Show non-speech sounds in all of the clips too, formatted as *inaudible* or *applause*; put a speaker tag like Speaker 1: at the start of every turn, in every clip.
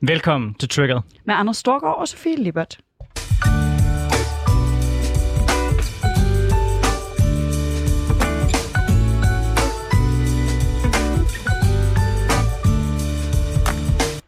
Speaker 1: Velkommen til Triggered.
Speaker 2: Med Anders Storgård og Sofie Libert.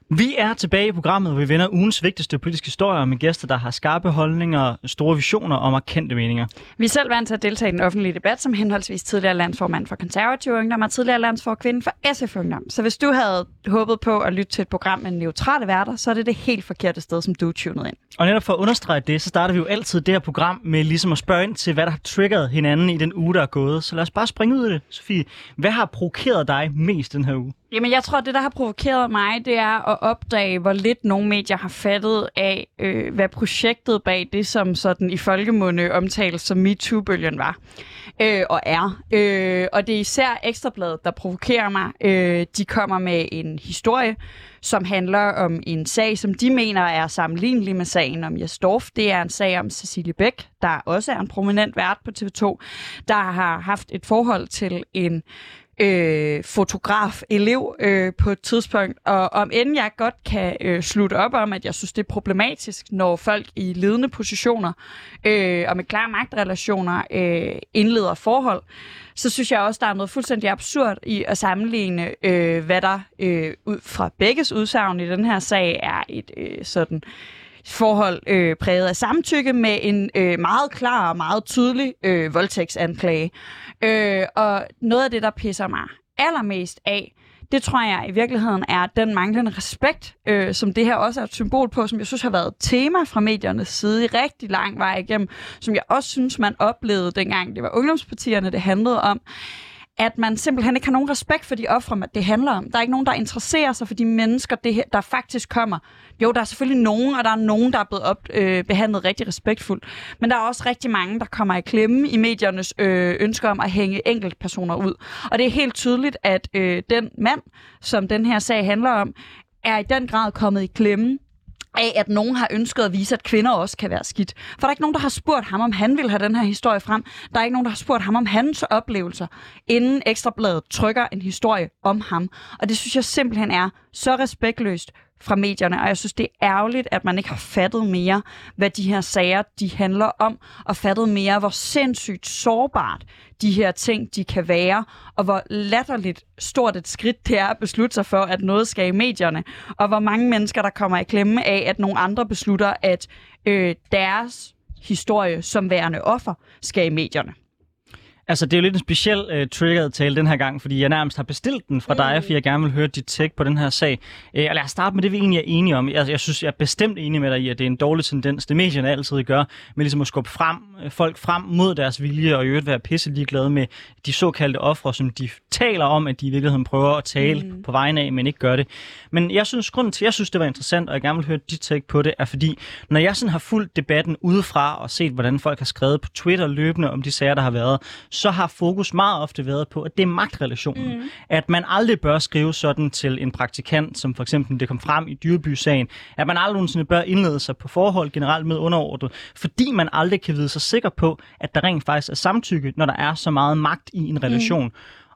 Speaker 1: Vi er tilbage i programmet, hvor vi vender ugens vigtigste politiske historier med gæster, der har skarpe holdninger, store visioner og markante meninger.
Speaker 2: Vi er selv vant til at deltage i den offentlige debat som henholdsvis tidligere landsformand for konservative ungdom og tidligere landsforkvinde for SF Ungdom. Så hvis du havde håbet på at lytte til et program med neutrale værter, så er det det helt forkerte sted, som du er tunet ind.
Speaker 1: Og netop for at understrege det, så starter vi jo altid det her program med ligesom at spørge ind til, hvad der har triggeret hinanden i den uge, der er gået. Så lad os bare springe ud af det, Sofie. Hvad har provokeret dig mest den her uge?
Speaker 2: Jamen, jeg tror, det, der har provokeret mig, det er at opdage, hvor lidt nogle medier har fattet af, øh, hvad projektet bag det, som sådan i folkemunde omtales som MeToo-bølgen var øh, og er. Øh, og det er især Ekstrabladet, der provokerer mig. Øh, de kommer med en historie, som handler om en sag, som de mener er sammenlignelig med sagen om Jastorf. Det er en sag om Cecilie Bæk, der også er en prominent vært på TV2, der har haft et forhold til en øh, fotograf-elev øh, på et tidspunkt. Og om end jeg godt kan øh, slutte op om, at jeg synes, det er problematisk, når folk i ledende positioner øh, og med klare magtrelationer øh, indleder forhold, så synes jeg også, der er noget fuldstændig absurd i at sammenligne, øh, hvad der øh, ud fra begges udsagn i den her sag er et øh, sådan forhold øh, præget af samtykke med en øh, meget klar og meget tydelig øh, voldtægtsanklage. Øh, og noget af det, der pisser mig allermest af, det tror jeg i virkeligheden er den manglende respekt, øh, som det her også er et symbol på, som jeg synes har været et tema fra mediernes side i rigtig lang vej igennem, som jeg også synes, man oplevede dengang det var ungdomspartierne, det handlede om at man simpelthen ikke har nogen respekt for de ofre, det handler om. Der er ikke nogen, der interesserer sig for de mennesker, det her, der faktisk kommer. Jo, der er selvfølgelig nogen, og der er nogen, der er blevet op, øh, behandlet rigtig respektfuldt. Men der er også rigtig mange, der kommer i klemme i mediernes øh, ønsker om at hænge enkeltpersoner ud. Og det er helt tydeligt, at øh, den mand, som den her sag handler om, er i den grad kommet i klemme af, at nogen har ønsket at vise, at kvinder også kan være skidt. For der er ikke nogen, der har spurgt ham, om han vil have den her historie frem. Der er ikke nogen, der har spurgt ham om hans oplevelser, inden Ekstrabladet trykker en historie om ham. Og det synes jeg simpelthen er så respektløst fra medierne, og jeg synes, det er ærgerligt, at man ikke har fattet mere, hvad de her sager de handler om, og fattet mere, hvor sindssygt sårbart de her ting de kan være, og hvor latterligt stort et skridt det er at beslutte sig for, at noget skal i medierne, og hvor mange mennesker, der kommer i klemme af, at nogle andre beslutter, at øh, deres historie som værende offer skal i medierne.
Speaker 1: Altså, det er jo lidt en speciel uh, triggered tale den her gang, fordi jeg nærmest har bestilt den fra mm. dig, fordi jeg gerne vil høre dit take på den her sag. Uh, og lad os starte med det, vi egentlig er enige om. Jeg, jeg synes, jeg er bestemt enig med dig i, at det er en dårlig tendens, det medierne altid gør, med ligesom at skubbe frem, uh, folk frem mod deres vilje, og i øvrigt være pisse ligeglade med de såkaldte ofre, som de taler om, at de i virkeligheden prøver at tale mm. på vegne af, men ikke gør det. Men jeg synes, grunden til, at jeg synes, det var interessant, og jeg gerne vil høre dit take på det, er fordi, når jeg sådan har fulgt debatten udefra og set, hvordan folk har skrevet på Twitter løbende om de sager, der har været, så har fokus meget ofte været på, at det er magtrelationen. Mm. At man aldrig bør skrive sådan til en praktikant, som for eksempel det kom frem i Dyrby-sagen, at man aldrig nogensinde bør indlede sig på forhold generelt med underordnet, fordi man aldrig kan vide sig sikker på, at der rent faktisk er samtykke, når der er så meget magt i en relation. Mm.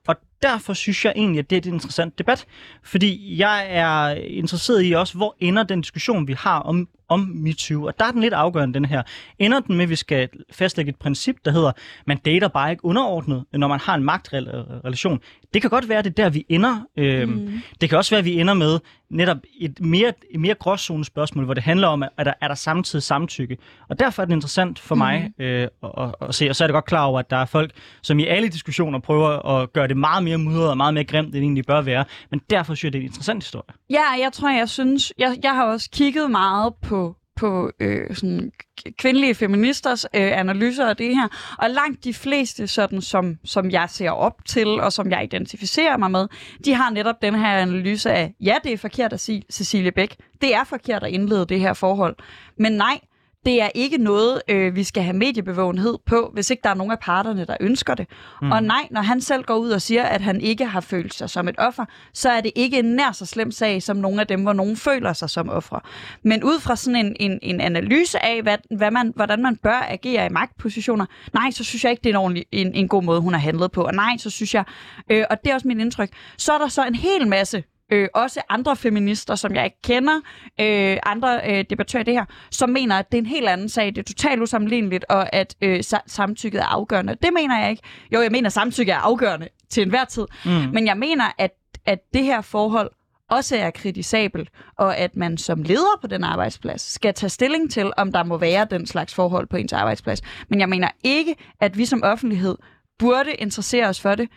Speaker 1: Og derfor synes jeg egentlig, at det er et interessant debat, fordi jeg er interesseret i også, hvor ender den diskussion, vi har om om MeToo, og der er den lidt afgørende, den her. Ender den med, at vi skal fastlægge et princip, der hedder, man dater bare ikke underordnet, når man har en magtrelation. Det kan godt være, at det er der, vi ender. Øhm, mm. Det kan også være, at vi ender med netop et mere, et mere gråzone spørgsmål, hvor det handler om, at der er der samtidig samtykke. Og derfor er det interessant for mig mm. øh, at, at se, og så er det godt klar over, at der er folk, som i alle diskussioner prøver at gøre det meget mere mudret og meget mere grimt, end det egentlig bør være. Men derfor synes jeg, det er en interessant historie.
Speaker 2: Ja, jeg tror, jeg synes, jeg, jeg har også kigget meget på på øh, sådan kvindelige feministers øh, analyser af det her, og langt de fleste, sådan som, som jeg ser op til, og som jeg identificerer mig med, de har netop den her analyse af, ja, det er forkert at sige Cecilie Bæk, det er forkert at indlede det her forhold, men nej, det er ikke noget, øh, vi skal have mediebevågenhed på, hvis ikke der er nogen af parterne, der ønsker det. Mm. Og nej, når han selv går ud og siger, at han ikke har følt sig som et offer, så er det ikke en nær så slem sag, som nogle af dem, hvor nogen føler sig som ofre. Men ud fra sådan en, en, en analyse af, hvad, hvad man, hvordan man bør agere i magtpositioner, nej, så synes jeg ikke, det er en, ordentlig, en, en god måde, hun har handlet på. Og nej, så synes jeg, øh, og det er også mit indtryk, så er der så en hel masse øh, også andre feminister, som jeg ikke kender, øh, andre øh, debattører i det her, som mener, at det er en helt anden sag, det er totalt usammenligneligt, og at øh, samtykket er afgørende. Det mener jeg ikke. Jo, jeg mener, at samtykket er afgørende til enhver tid, mm. men jeg mener, at, at det her forhold også er kritisabel, og at man som leder på den arbejdsplads skal tage stilling til, om der må være den slags forhold på ens arbejdsplads. Men jeg mener ikke, at vi som offentlighed burde interessere os for det,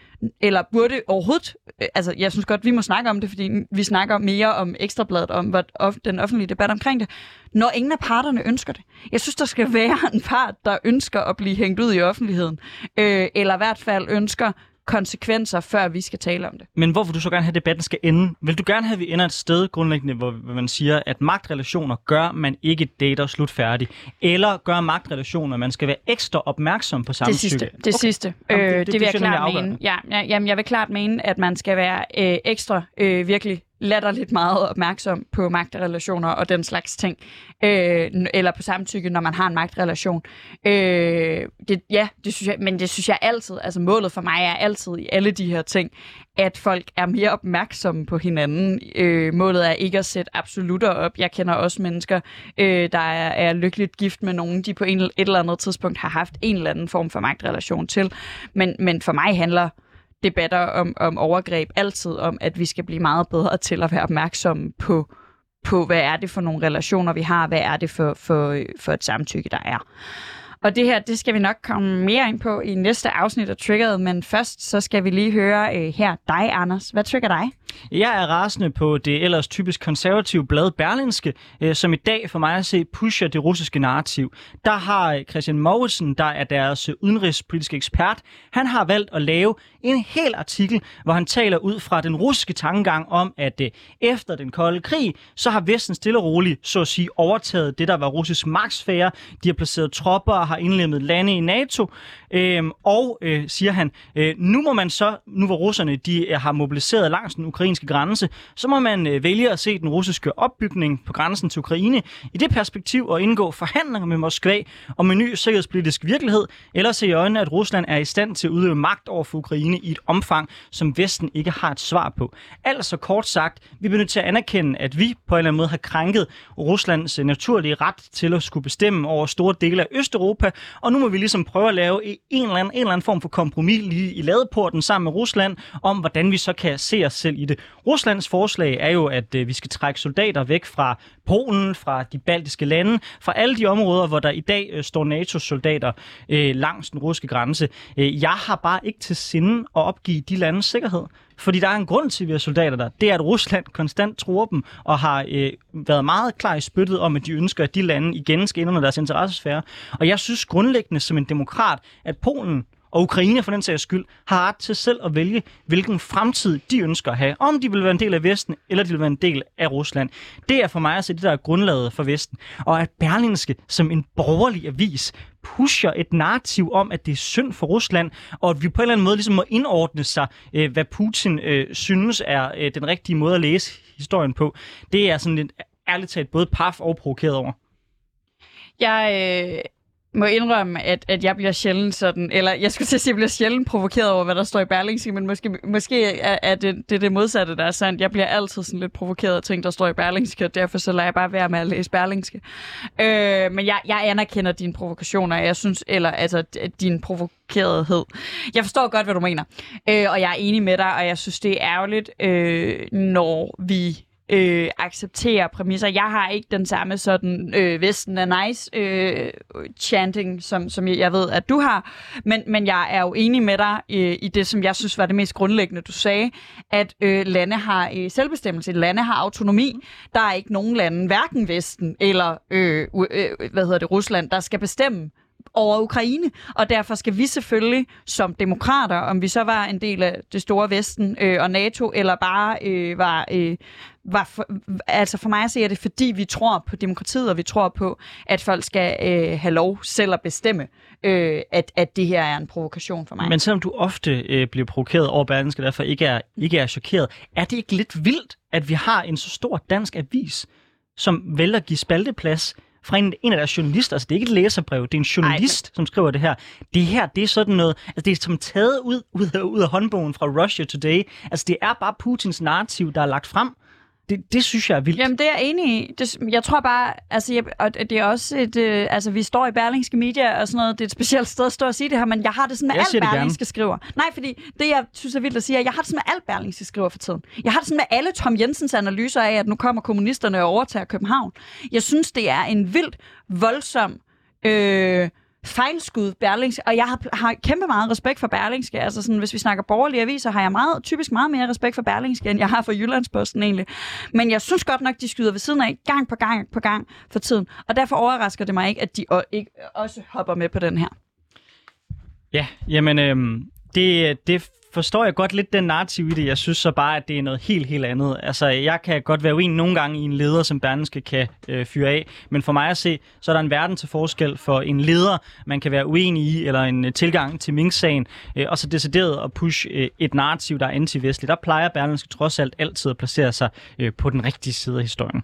Speaker 2: eller burde overhovedet, øh, altså jeg synes godt, vi må snakke om det, fordi vi snakker mere om ekstrabladet, om hvad, den offentlige debat omkring det, når ingen af parterne ønsker det. Jeg synes, der skal være en part, der ønsker at blive hængt ud i offentligheden, øh, eller i hvert fald ønsker konsekvenser, før vi skal tale om det.
Speaker 1: Men hvor vil du så gerne have, at debatten skal ende? Vil du gerne have, at vi ender et sted grundlæggende, hvor man siger, at magtrelationer gør, man ikke dater slut færdig? Eller gør magtrelationer, at man skal være ekstra opmærksom på samtykke?
Speaker 2: Det sidste. Det okay. sidste. Jamen, det, øh, det, det, vil jeg klart mene. Ja, ja, jamen, jeg vil klart mene, at man skal være øh, ekstra øh, virkelig latterligt meget opmærksom på magtrelationer og den slags ting. Øh, eller på samtykke, når man har en magtrelation. Øh, det, ja, det synes jeg, men det synes jeg altid, altså målet for mig er altid i alle de her ting, at folk er mere opmærksomme på hinanden. Øh, målet er ikke at sætte absolutter op. Jeg kender også mennesker, øh, der er, er lykkeligt gift med nogen, de på en, et eller andet tidspunkt har haft en eller anden form for magtrelation til. Men, men for mig handler debatter om, om overgreb altid om, at vi skal blive meget bedre til at være opmærksomme på, på hvad er det for nogle relationer, vi har, hvad er det for, for, for et samtykke, der er. Og det her, det skal vi nok komme mere ind på i næste afsnit af Triggeret, men først så skal vi lige høre øh, her dig, Anders. Hvad trigger dig?
Speaker 1: Jeg er rasende på det ellers typisk konservative blad Berlinske, øh, som i dag for mig at se pusher det russiske narrativ. Der har øh, Christian Mogensen, der er deres øh, udenrigspolitiske ekspert, han har valgt at lave en hel artikel, hvor han taler ud fra den russiske tankegang om, at øh, efter den kolde krig, så har Vesten stille og roligt, så at sige, overtaget det, der var russisk magtsfære. De har placeret tropper og har indlemmet lande i NATO. Øhm, og, øh, siger han, øh, nu må man så, nu hvor russerne de øh, har mobiliseret langs den ukrainske grænse, så må man øh, vælge at se den russiske opbygning på grænsen til Ukraine i det perspektiv og indgå forhandlinger med Moskva om en ny sikkerhedspolitisk virkelighed, eller se i øjnene, at Rusland er i stand til at udøve magt over for Ukraine i et omfang, som Vesten ikke har et svar på. Altså kort sagt, vi bliver nødt til at anerkende, at vi på en eller anden måde har krænket Ruslands øh, naturlige ret til at skulle bestemme over store dele af Østeuropa, og nu må vi ligesom prøve at lave en eller anden, en eller anden form for kompromis lige i ladeporten sammen med Rusland, om hvordan vi så kan se os selv i det. Ruslands forslag er jo, at øh, vi skal trække soldater væk fra Polen, fra de baltiske lande, fra alle de områder, hvor der i dag øh, står NATO-soldater øh, langs den russiske grænse. Øh, jeg har bare ikke til sinde at opgive de landes sikkerhed. Fordi der er en grund til, at vi har soldater der. Det er, at Rusland konstant truer dem og har øh, været meget klar i spyttet om, at de ønsker, at de lande igen skal ind under deres interessesfære. Og jeg synes grundlæggende som en demokrat, at Polen og Ukraine for den sags skyld, har ret til selv at vælge, hvilken fremtid de ønsker at have. Om de vil være en del af Vesten, eller de vil være en del af Rusland. Det er for mig at se det, der er grundlaget for Vesten. Og at Berlinske som en borgerlig avis pusher et narrativ om, at det er synd for Rusland, og at vi på en eller anden måde ligesom må indordne sig, øh, hvad Putin øh, synes er øh, den rigtige måde at læse historien på. Det er sådan lidt ærligt talt både paf og provokeret over.
Speaker 2: Jeg øh, må indrømme, at, at jeg bliver sjældent sådan, eller jeg skulle til at sige, at jeg bliver sjældent provokeret over, hvad der står i Berlingske, men måske, måske er, er det, det det modsatte, der er sandt. Jeg bliver altid sådan lidt provokeret af ting, der står i Berlingske, og derfor så lader jeg bare være med at læse Berlingske. Øh, men jeg, jeg anerkender dine provokationer, jeg synes, eller altså din provokerethed. Jeg forstår godt, hvad du mener, øh, og jeg er enig med dig, og jeg synes, det er ærgerligt, øh, når vi øh, acceptere præmisser. Jeg har ikke den samme sådan øh, Vesten er nice øh, chanting, som, som jeg ved, at du har. Men, men jeg er jo enig med dig øh, i det, som jeg synes var det mest grundlæggende, du sagde, at øh, lande har øh, selvbestemmelse, lande har autonomi. Der er ikke nogen lande, hverken Vesten eller øh, øh, hvad hedder det, Rusland, der skal bestemme over Ukraine, og derfor skal vi selvfølgelig som demokrater, om vi så var en del af det store Vesten øh, og NATO, eller bare øh, var, øh, var for, altså for mig at se, er det fordi, vi tror på demokratiet, og vi tror på, at folk skal øh, have lov selv at bestemme, øh, at, at det her er en provokation for mig.
Speaker 1: Men selvom du ofte øh, bliver provokeret over Berlingske, derfor ikke er, ikke er chokeret, er det ikke lidt vildt, at vi har en så stor dansk avis, som vælger at give spalteplads fra en, en af deres journalister. Altså, det er ikke et læserbrev, det er en journalist, Ej. som skriver det her. Det her, det er sådan noget, altså det er som taget ud, ud, af, ud af håndbogen fra Russia Today. Altså, det er bare Putins narrativ, der er lagt frem. Det, det synes jeg er vildt.
Speaker 2: Jamen, det er jeg enig i. Det, jeg tror bare, altså, jeg, og det er også et, øh, altså, vi står i Berlingske Media og sådan noget, det er et specielt sted at stå og sige det her, men jeg har det sådan med
Speaker 1: Jeg
Speaker 2: alt Berlingske skriver. Nej, fordi det, jeg synes er vildt at sige, er, jeg har det sådan med alt Berlingske skriver for tiden. Jeg har det sådan med alle Tom Jensens analyser af, at nu kommer kommunisterne og overtager København. Jeg synes, det er en vildt voldsom... Øh, fejlskud Berlingske, og jeg har, har kæmpe meget respekt for Berlingske. Altså sådan, hvis vi snakker borgerlige aviser, har jeg meget, typisk meget mere respekt for Berlingske, end jeg har for Jyllandsposten egentlig. Men jeg synes godt nok, de skyder ved siden af gang på gang på gang for tiden. Og derfor overrasker det mig ikke, at de o- ikke også hopper med på den her.
Speaker 1: Ja, jamen, øh, det, det forstår jeg godt lidt den narrativ i det. Jeg synes så bare, at det er noget helt, helt andet. Altså, jeg kan godt være uenig nogle gange i en leder, som Berlingske kan øh, fyre af. Men for mig at se, så er der en verden til forskel for en leder, man kan være uenig i, eller en øh, tilgang til Mink-sagen, øh, og så decideret at pushe øh, et narrativ, der er anti-vestligt. Der plejer Berlingske trods alt altid at placere sig øh, på den rigtige side af historien.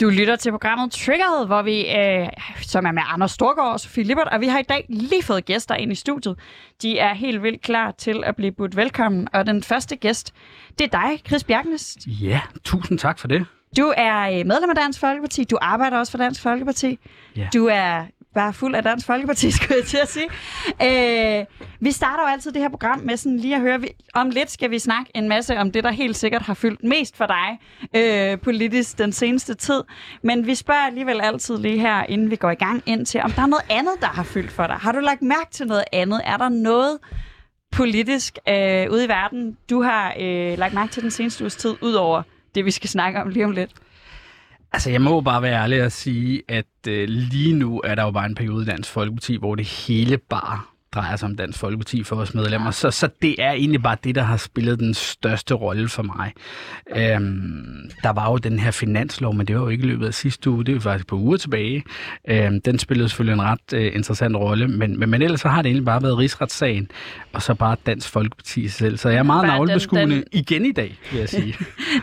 Speaker 2: Du lytter til programmet Triggered, hvor vi, øh, som er med Anders Storgård og Sofie Lippert, og vi har i dag lige fået gæster ind i studiet. De er helt vildt klar til at blive budt velkommen, og den første gæst, det er dig, Chris Bjergnes.
Speaker 3: Ja, tusind tak for det.
Speaker 2: Du er øh, medlem af Dansk Folkeparti, du arbejder også for Dansk Folkeparti.
Speaker 3: Ja.
Speaker 2: Du er bare fuld af Dansk Folkeparti, *laughs* skulle jeg til at sige. Øh, vi starter jo altid det her program med sådan lige at høre, vi, om lidt skal vi snakke en masse om det, der helt sikkert har fyldt mest for dig øh, politisk den seneste tid. Men vi spørger alligevel altid lige her, inden vi går i gang, ind til, om der er noget andet, der har fyldt for dig. Har du lagt mærke til noget andet? Er der noget politisk øh, ude i verden, du har øh, lagt mærke til den seneste uges tid, ud over det, vi skal snakke om lige om lidt?
Speaker 3: Altså, jeg må bare være ærlig og sige, at øh, lige nu er der jo bare en periode i Dansk Folkeparti, hvor det hele bare drejer sig om Dansk Folkeparti for os medlemmer. Så, så det er egentlig bare det, der har spillet den største rolle for mig. Øhm, der var jo den her finanslov, men det var jo ikke i løbet af sidste uge, det var faktisk på uger tilbage. Øhm, den spillede selvfølgelig en ret øh, interessant rolle, men, men, men ellers så har det egentlig bare været rigsretssagen, og så bare Dansk Folkeparti selv. Så jeg er meget navlebeskuende
Speaker 2: den-
Speaker 3: igen i dag, vil jeg *laughs* sige.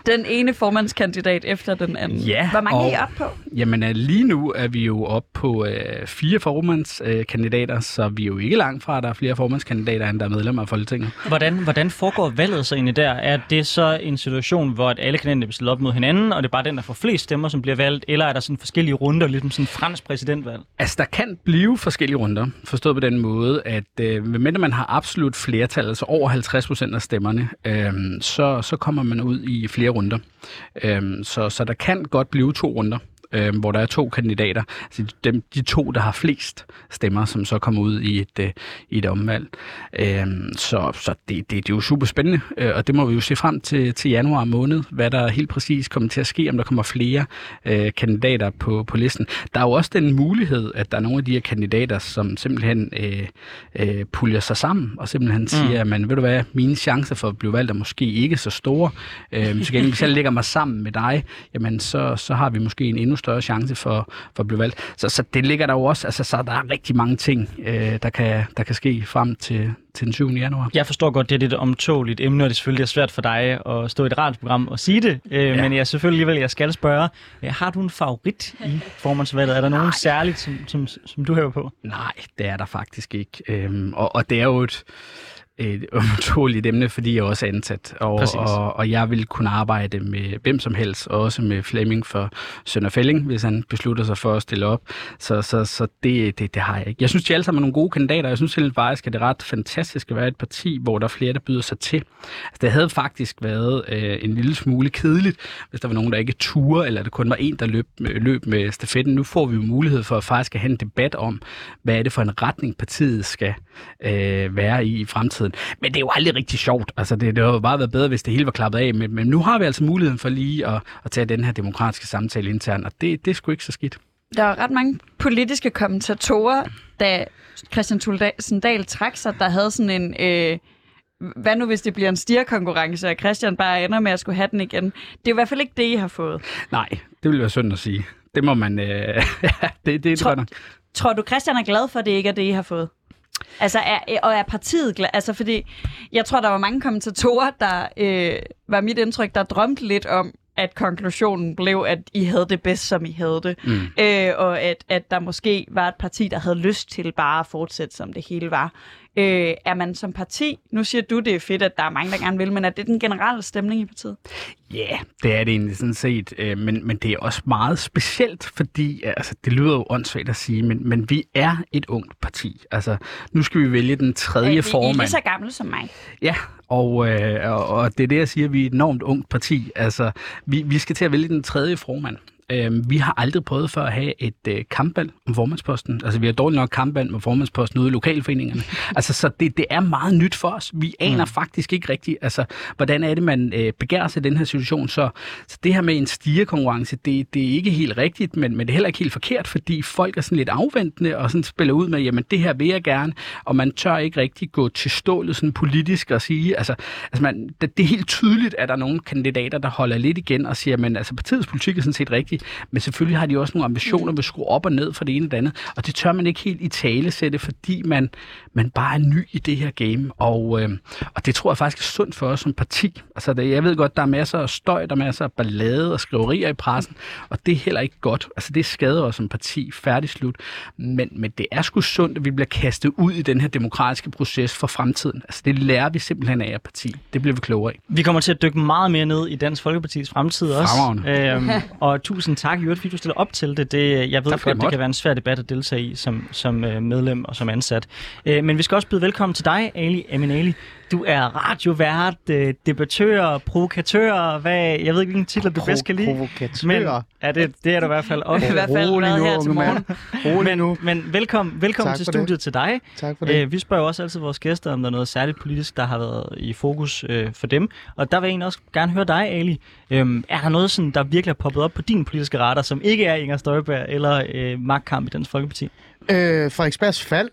Speaker 2: Den ene formandskandidat efter den anden.
Speaker 3: Ja,
Speaker 2: Hvor mange
Speaker 3: og-
Speaker 2: er I op på?
Speaker 3: Jamen øh, lige nu er vi jo oppe på øh, fire formandskandidater, øh, så vi er jo ikke langt fra, at der er flere formandskandidater, end der er medlemmer af Folketinget.
Speaker 1: Hvordan, hvordan foregår valget så egentlig der? Er det så en situation, hvor at alle kandidater bliver stillet op mod hinanden, og det er bare den, der får flest stemmer, som bliver valgt, eller er der sådan forskellige runder, ligesom sådan fransk præsidentvalg?
Speaker 3: Altså, der kan blive forskellige runder, forstået på den måde, at øh, medmindre man har absolut flertal, altså over 50 procent af stemmerne, øh, så, så kommer man ud i flere runder. Øh, så, så der kan godt blive to runder. Øh, hvor der er to kandidater, altså dem, de to, der har flest stemmer, som så kommer ud i et, øh, i et omvalg. Øh, så så det, det, det er jo super spændende, øh, og det må vi jo se frem til, til januar måned, hvad der helt præcis kommer til at ske, om der kommer flere øh, kandidater på, på listen. Der er jo også den mulighed, at der er nogle af de her kandidater, som simpelthen øh, øh, puljer sig sammen, og simpelthen siger, at man, ved du hvad, mine chancer for at blive valgt er måske ikke så store. Øh, så hvis jeg *laughs* lægger mig sammen med dig, jamen så, så har vi måske en endnu større chance for, for at blive valgt. Så, så det ligger der jo også, altså så der er rigtig mange ting, øh, der, kan, der kan ske frem til, til den 7. januar.
Speaker 1: Jeg forstår godt, det er lidt omtåligt emne, og det selvfølgelig er svært for dig at stå i et radioprogram og sige det. Øh,
Speaker 3: Ja.
Speaker 1: Men jeg selvfølgelig alligevel, jeg skal spørge, øh, har du en favorit i formandsvalget? Er der nogen
Speaker 3: Nej.
Speaker 1: særligt, som, som, som du hører på?
Speaker 3: Nej, det er der faktisk ikke. Øhm, og, og det er jo et, et *laughs* utroligt emne, fordi jeg også er ansat. Og,
Speaker 1: Præcis.
Speaker 3: og, og jeg vil kunne arbejde med hvem som helst, og også med Flemming for Sønder Fælling, hvis han beslutter sig for at stille op. Så, så, så det, det, det har jeg ikke. Jeg synes, de alle sammen er nogle gode kandidater. Jeg synes helt faktisk, at det er ret fantastisk at være et parti, hvor der er flere, der byder sig til. Altså, det havde faktisk været øh, en lille smule kedeligt, hvis der var nogen, der ikke turde, eller det kun var en, der løb, løb med stafetten. Nu får vi jo mulighed for at faktisk at have en debat om, hvad er det for en retning, partiet skal øh, være i i fremtiden. Men det er jo aldrig rigtig sjovt. Altså, det, det havde jo bare været bedre, hvis det hele var klappet af. Men, men nu har vi altså muligheden for lige at, at tage den her demokratiske samtale internt, og det, det er sgu ikke så skidt.
Speaker 2: Der var ret mange politiske kommentatorer, da Christian Thulesen Dahl trak sig, der havde sådan en... Øh, hvad nu, hvis det bliver en stierkonkurrence, og Christian bare ender med at skulle have den igen? Det er i hvert fald ikke det, I har fået.
Speaker 3: Nej, det vil være synd at sige. Det må man... Øh, *laughs* det, det
Speaker 2: Tror-
Speaker 3: nok.
Speaker 2: Tror du, Christian er glad for, at det ikke er det, I har fået? Altså, er, og er partiet glad? Altså, fordi jeg tror, der var mange kommentatorer, der øh, var mit indtryk, der drømte lidt om, at konklusionen blev, at I havde det bedst, som I havde det. Mm. Øh, og at, at der måske var et parti, der havde lyst til bare at fortsætte, som det hele var. Øh, er man som parti, nu siger du, det er fedt, at der er mange, der gerne vil, men er det den generelle stemning i partiet?
Speaker 3: Ja, yeah, det er det egentlig sådan set, øh, men, men det er også meget specielt, fordi altså, det lyder jo åndssvagt at sige, men, men vi er et ungt parti. Altså, nu skal vi vælge den tredje
Speaker 2: ja,
Speaker 3: formand.
Speaker 2: I er lige så gamle som mig.
Speaker 3: Ja, og, øh, og, og det er det, jeg siger, vi er et enormt ungt parti. Altså, vi, vi skal til at vælge den tredje formand. Øh, vi har aldrig prøvet før at have et øh, kampvalg om formandsposten. Altså, vi har dårligt nok kampvalg med formandsposten ude i lokalforeningerne. *laughs* altså, så det, det er meget nyt for os. Vi aner mm. faktisk ikke rigtigt, altså, hvordan er det, man øh, begærer sig i den her situation. Så, så det her med en stigekonkurrence, det, det er ikke helt rigtigt, men, men det er heller ikke helt forkert, fordi folk er sådan lidt afventende og sådan spiller ud med, jamen, det her vil jeg gerne, og man tør ikke rigtig gå til stålet sådan politisk og sige, altså, altså man, det, det er helt tydeligt, at der er nogle kandidater, der holder lidt igen og siger, men altså, partiets politik er sådan set rigtig rigtigt. Men selvfølgelig har de også nogle ambitioner ved at skrue op og ned for det ene og det andet. Og det tør man ikke helt i tale sætte, fordi man, man bare er ny i det her game. Og, øh, og det tror jeg faktisk er sundt for os som parti. Altså, det, jeg ved godt, der er masser af støj, der er masser af ballade og skriverier i pressen, og det er heller ikke godt. Altså, det skader os som parti. Færdig slut. Men, men det er sgu sundt, at vi bliver kastet ud i den her demokratiske proces for fremtiden. Altså, det lærer vi simpelthen af at parti. Det bliver vi klogere af.
Speaker 1: Vi kommer til at dykke meget mere ned i Dansk Folkepartis fremtid også. Øhm, og tusind tak, Jørgen, fordi du stiller op til det. det jeg ved tak, godt, det kan være en svær debat at deltage i som, som øh, medlem og som ansat. Øh, men vi skal også byde velkommen til dig, Ali Aminali. Du er radiovært, øh, debattør, provokatør, hvad, jeg ved ikke, hvilken titler du bedst kan lide.
Speaker 4: Provokatør?
Speaker 1: Men, ja, det, det er du i hvert fald også.
Speaker 2: I hvert fald
Speaker 4: Rolig nu,
Speaker 2: her til morgen.
Speaker 4: Rolig
Speaker 1: men,
Speaker 4: nu.
Speaker 1: men velkommen, velkommen
Speaker 4: Tak
Speaker 1: til studiet
Speaker 4: det.
Speaker 1: til dig.
Speaker 4: Tak for det.
Speaker 1: Øh, vi spørger jo også altid vores gæster, om der er noget særligt politisk, der har været i fokus øh, for dem. Og der vil jeg egentlig også gerne høre dig, Ali. Øhm, er der noget, sådan, der virkelig er poppet op på din politiske radar, som ikke er Inger Støjberg eller øh, magtkamp i Dansk Folkeparti?
Speaker 4: Øh, Frederiksbergs fald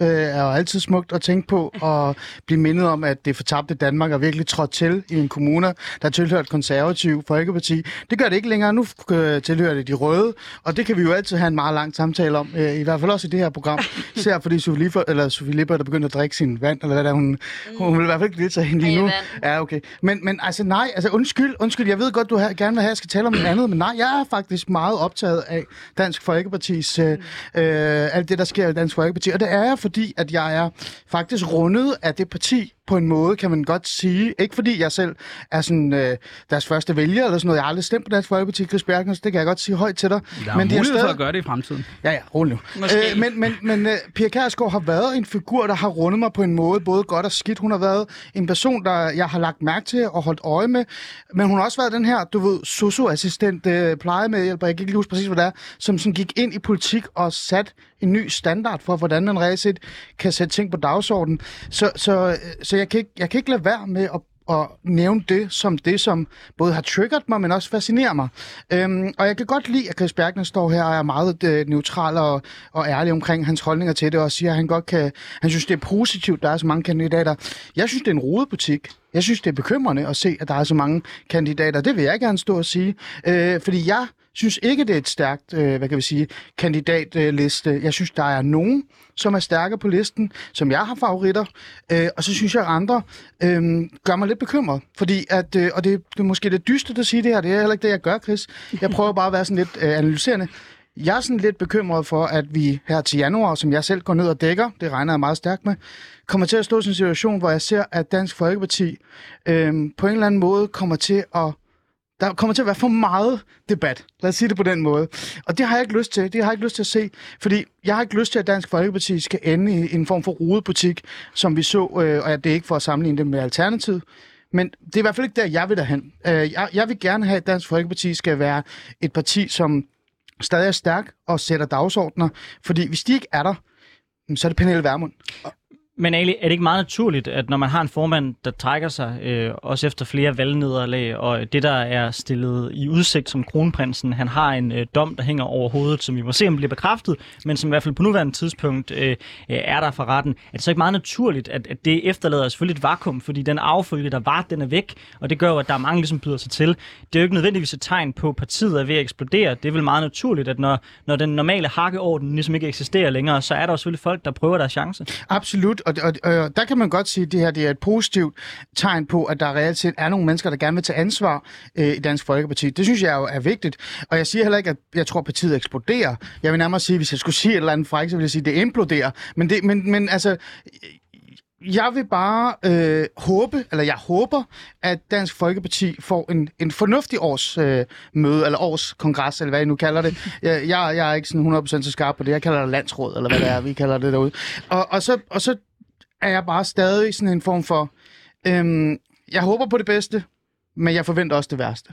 Speaker 4: øh, er jo altid smukt at tænke på, *laughs* og blive mindet om, at det fortabte Danmark er virkelig trådt til i en kommune, der tilhører et konservativ folkeparti. Det gør det ikke længere. Nu øh, tilhører det de røde, og det kan vi jo altid have en meget lang samtale om, øh, i hvert fald også i det her program. *laughs* Især fordi Sofie Lippert, eller Sofie Lippert er begyndt at drikke sin vand, eller hvad der hun, hun vil i hvert fald ikke deltage hende lige nu. Ja, okay. Men, men altså nej, altså undskyld, undskyld, jeg ved godt, du gerne vil have, at jeg skal tale om noget andet, men nej, jeg er faktisk meget optaget af Dansk Folkepartis, øh, øh, alt det, der sker i Dansk Folkeparti, og det er jeg, fordi at jeg er faktisk rundet af det parti, på en måde, kan man godt sige. Ikke fordi jeg selv er sådan øh, deres første vælger eller sådan noget. Jeg har aldrig stemt på Dansk Folkeparti, Chris Bjergens, det kan jeg godt sige højt til dig.
Speaker 3: Der er
Speaker 4: men
Speaker 3: mulighed for
Speaker 4: stadig-
Speaker 3: at gøre det i fremtiden.
Speaker 4: Ja, ja, rolig nu.
Speaker 2: Måske.
Speaker 4: Øh, men men, men uh, Pia Kærsgaard har været en figur, der har rundet mig på en måde, både godt og skidt. Hun har været en person, der jeg har lagt mærke til og holdt øje med. Men hun har også været den her, du ved, socioassistent, uh, plejemedhjælper, jeg kan ikke lige huske præcis, hvad det er, som sådan gik ind i politik og sat en ny standard for, hvordan man reelt set kan sætte ting på dagsordenen. Så, så, øh, så jeg, kan ikke, jeg kan ikke lade være med at at nævne det som det, som både har triggeret mig, men også fascinerer mig. Øhm, og jeg kan godt lide, at Chris Bergner står her og er meget øh, neutral og, og ærlig omkring hans holdninger til det, og siger, at han godt kan, han synes, det er positivt, der er så mange kandidater. Jeg synes, det er en rodebutik. Jeg synes, det er bekymrende at se, at der er så mange kandidater. Det vil jeg gerne stå og sige. Øh, fordi jeg synes ikke, det er et stærkt, øh, hvad kan vi sige, kandidatliste. Jeg synes, der er nogen, som er stærke på listen, som jeg har favoritter, øh, og så synes jeg, at andre øh, gør mig lidt bekymret. Fordi, at, øh, og det, det er måske lidt dystert at sige det her, det er heller ikke det, jeg gør, Chris. Jeg prøver bare at være sådan lidt øh, analyserende. Jeg er sådan lidt bekymret for, at vi her til januar, som jeg selv går ned og dækker, det regner jeg meget stærkt med, kommer til at stå i en situation, hvor jeg ser, at Dansk Folkeparti øh, på en eller anden måde kommer til at der kommer til at være for meget debat. Lad os sige det på den måde. Og det har jeg ikke lyst til. Det har jeg ikke lyst til at se. Fordi jeg har ikke lyst til, at Dansk Folkeparti skal ende i en form for rodebutik, som vi så, øh, og det er ikke for at sammenligne det med Alternativet. Men det er i hvert fald ikke der, jeg vil derhen. Øh, jeg, jeg vil gerne have, at Dansk Folkeparti skal være et parti, som stadig er stærk og sætter dagsordner. Fordi hvis de ikke er der, så er det Pernille Vermund.
Speaker 1: Men Ali, er det ikke meget naturligt, at når man har en formand, der trækker sig, øh, også efter flere valgnederlag, og det, der er stillet i udsigt som kronprinsen, han har en øh, dom, der hænger over hovedet, som vi må se, om bliver bekræftet, men som i hvert fald på nuværende tidspunkt øh, øh, er der for retten. Er det så ikke meget naturligt, at, at det efterlader selvfølgelig et vakuum, fordi den affølge, der var, den er væk, og det gør jo, at der er mange, ligesom byder sig til. Det er jo ikke nødvendigvis et tegn på, at partiet er ved at eksplodere. Det er vel meget naturligt, at når, når den normale hakkeorden ligesom ikke eksisterer længere, så er der jo selvfølgelig folk, der prøver deres chance.
Speaker 4: Absolut, og, og, og der kan man godt sige, at det her det er et positivt tegn på, at der reelt set er nogle mennesker, der gerne vil tage ansvar øh, i Dansk Folkeparti. Det synes jeg jo er vigtigt. Og jeg siger heller ikke, at jeg tror, at partiet eksploderer. Jeg vil nærmere sige, hvis jeg skulle sige et eller andet fræk, så vil jeg sige, at det imploderer. Men, det, men, men altså, jeg vil bare øh, håbe, eller jeg håber, at Dansk Folkeparti får en, en fornuftig års øh, møde, eller års kongres, eller hvad I nu kalder det. *laughs* Jeg, jeg, jeg er ikke sådan 100% så skarp på det. Jeg kalder det landsråd, eller hvad det er, vi kalder det derude. Og, og, så, og så er jeg bare stadig sådan en form for... Øh, jeg håber på det bedste, men jeg forventer også det værste.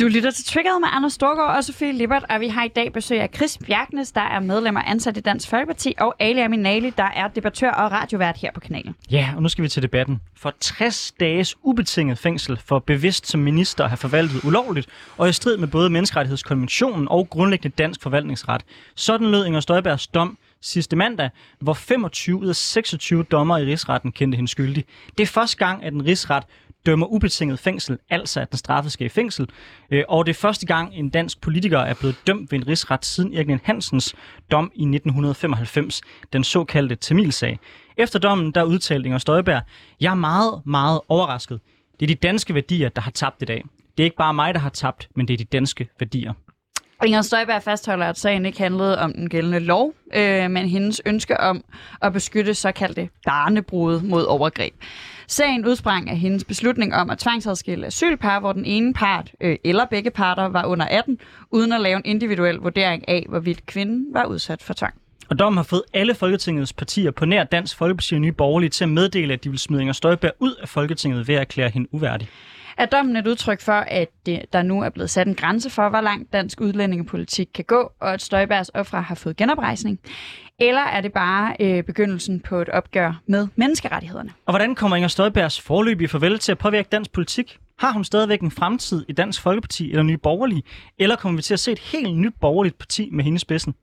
Speaker 2: Du lytter til Triggered med Anders Storgård og Sofie Lippert, og vi har i dag besøg af Chris Bjergnes, der er medlem og ansat i Dansk Folkeparti, og Ali Aminali, der er debattør og radiovært her på kanalen.
Speaker 1: Ja, og nu skal vi til debatten. For 60 dages ubetinget fængsel for bevidst som minister at have forvaltet ulovligt og i strid med både menneskerettighedskonventionen og grundlæggende dansk forvaltningsret. Sådan lød Inger Støjbergs dom sidste mandag, hvor 25 ud af 26 dommer i rigsretten kendte hende skyldig. Det er første gang, at en rigsret dømmer ubetinget fængsel, altså at den straffet skal i fængsel. Øh, og det er første gang, en dansk politiker er blevet dømt ved en rigsret siden Erik Hansens dom i 1995, den såkaldte Tamilsag. Efter dommen, der udtalte Inger Støjberg, jeg er meget, meget overrasket. Det er de danske værdier, der har tabt i dag. Det er ikke bare mig, der har tabt, men det er de danske værdier.
Speaker 2: Inger Støjberg fastholder, at sagen ikke handlede om den gældende lov, øh, men hendes ønske om at beskytte såkaldte barnebrud mod overgreb. Sagen udsprang af hendes beslutning om at tvangsadskille asylpar, hvor den ene part øh, eller begge parter var under 18, uden at lave en individuel vurdering af, hvorvidt kvinden var udsat for tvang.
Speaker 1: Og dommen har fået alle Folketingets partier på nær Dansk Folkeparti og Nye Borgerlige til at meddele, at de vil smide Inger Støjberg ud af Folketinget ved at erklære hende uværdig.
Speaker 2: Er dommen et udtryk for, at det, der nu er blevet sat en grænse for, hvor langt dansk udlændingepolitik kan gå, og at Støjbergs ofre har fået genoprejsning? Eller er det bare øh, begyndelsen på et opgør med menneskerettighederne?
Speaker 1: Og hvordan kommer Inger Støjbergs forløbige farvel til at påvirke dansk politik? Har hun stadigvæk en fremtid i Dansk Folkeparti eller Nye Borgerlige? Eller kommer vi til at se et helt nyt borgerligt parti med hendes spidsen?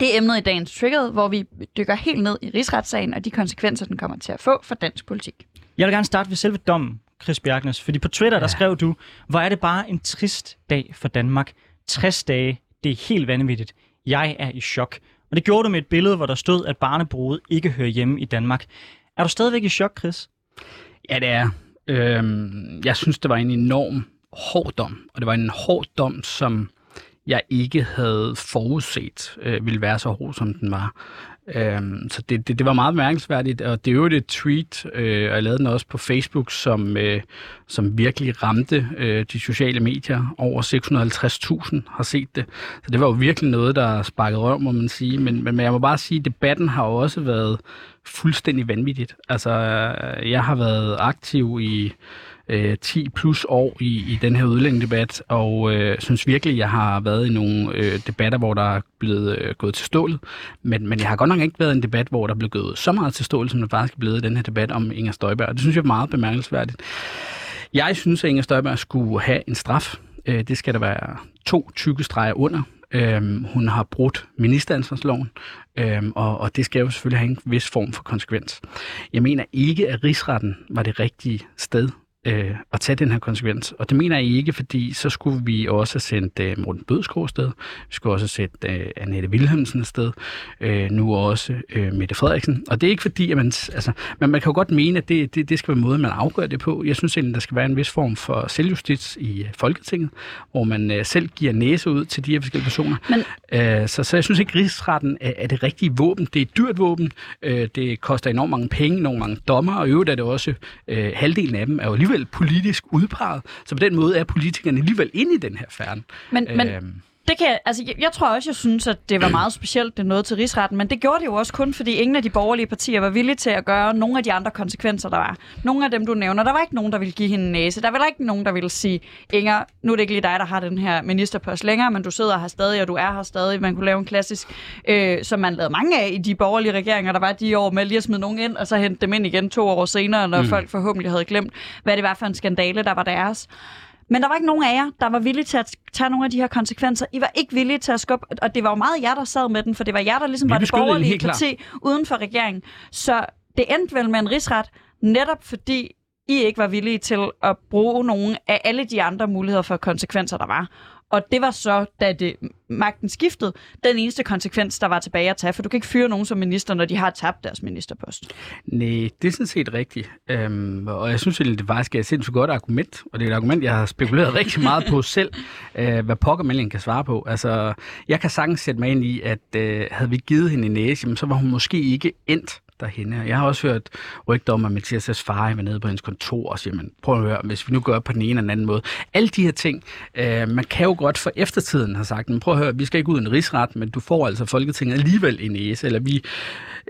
Speaker 2: Det er emnet i dagens Triggered, hvor vi dykker helt ned i rigsretssagen og de konsekvenser, den kommer til at få for dansk politik.
Speaker 1: Jeg vil gerne starte ved selve dommen, Chris Bjergnes. Fordi på Twitter, der skrev du, hvor er det bare en trist dag for Danmark. 60 dage, det er helt vanvittigt. Jeg er i chok. Og det gjorde du med et billede, hvor der stod, at barnebruget ikke hører hjemme i Danmark. Er du stadigvæk i chok, Chris?
Speaker 3: Ja, det er. Øhm, jeg synes, det var en enorm hård dom. Og det var en hård dom, som jeg ikke havde forudset øh, ville være så hård, som den var. Øhm, så det, det, det var meget mærkelsværdigt, og det er jo et tweet, øh, og jeg lavede den også på Facebook, som, øh, som virkelig ramte øh, de sociale medier. Over 650.000 har set det. Så det var jo virkelig noget, der sparkede røv, må man sige. Men, men jeg må bare sige, at debatten har jo også været fuldstændig vanvittigt. Altså, øh, jeg har været aktiv i øh, 10 plus år i, i den her udlændingedebat, og øh, synes virkelig, jeg har været i nogle øh, debatter, hvor der er blevet øh, gået til stålet. Men, men jeg har godt nok ikke været i en debat, hvor der er blevet gået så meget til stålet, som der faktisk er blevet i den her debat om Inger Støjberg. Det synes jeg er meget bemærkelsesværdigt. Jeg synes, at Inger Støjberg skulle have en straf. Øh, det skal der være to tykke streger under. Øhm, hun har brudt ministeransvarsloven, øhm, og, og det skal jo selvfølgelig have en vis form for konsekvens. Jeg mener ikke, at rigsretten var det rigtige sted øh, at tage den her konsekvens. Og det mener jeg ikke, fordi så skulle vi også have sendt øh, Morten Bødskov sted, vi skulle også sendt øh, Annette Wilhelmsen sted, øh, nu også øh, Mette Frederiksen. Og det er ikke fordi, at man, altså, man, man kan jo godt mene, at det, det, det skal være måden, man afgør det på. Jeg synes egentlig, der skal være en vis form for selvjustits i øh, Folketinget, hvor man øh, selv giver næse ud til de her forskellige personer. Men... Øh, så, så jeg synes ikke, at rigsretten er, er det rigtige våben. Det er et dyrt våben. Øh, det koster enormt mange penge, enormt mange dommer, og i øvrigt er det også, øh, halvdelen af dem er jo alligevel politisk udpeget. Så på den måde er politikerne alligevel inde i den her færden.
Speaker 2: Men, men øhm. Det kan, altså, jeg, jeg tror også, jeg synes, at det var *clears throat* meget specielt, det noget til rigsretten, men det gjorde det jo også kun, fordi ingen af de borgerlige partier var villige til at gøre nogle af de andre konsekvenser, der var. Nogle af dem, du nævner, der var ikke nogen, der ville give hende en næse. Der var ikke nogen, der ville sige, Inger, nu er det ikke lige dig, der har den her ministerpost længere, men du sidder her stadig, og du er her stadig. Man kunne lave en klassisk, øh, som man lavede mange af i de borgerlige regeringer, der var de år med lige at smide nogen ind, og så hente dem ind igen to år senere, når mm. folk forhåbentlig havde glemt, hvad det var for en skandale, der var deres. Men der var ikke nogen af jer, der var villige til at tage nogle af de her konsekvenser. I var ikke villige til at skubbe, og det var jo meget jer, der sad med den, for det var jer, der ligesom Vi var det borgerlige parti uden for regeringen. Så det endte vel med en rigsret, netop fordi I ikke var villige til at bruge nogle af alle de andre muligheder for konsekvenser, der var. Og det var så, da det, magten skiftede, den eneste konsekvens, der var tilbage at tage. For du kan ikke fyre nogen som minister, når de har tabt deres ministerpost.
Speaker 3: Nej, det er sådan set rigtigt. Øhm, og jeg synes egentlig, det faktisk er et sindssygt godt argument. Og det er et argument, jeg har spekuleret *laughs* rigtig meget på selv, øh, hvad pokkermeldingen kan svare på. Altså, jeg kan sagtens sætte mig ind i, at øh, havde vi givet hende en næse, jamen, så var hun måske ikke endt derhenne. Jeg har også hørt rygter om, at Mathias' far var nede på hendes kontor og siger, prøv at høre, hvis vi nu gør på den ene eller den anden måde. Alle de her ting, øh, man kan jo godt for eftertiden have sagt, men prøv at høre, vi skal ikke ud i en rigsret, men du får altså Folketinget alligevel en næse, eller vi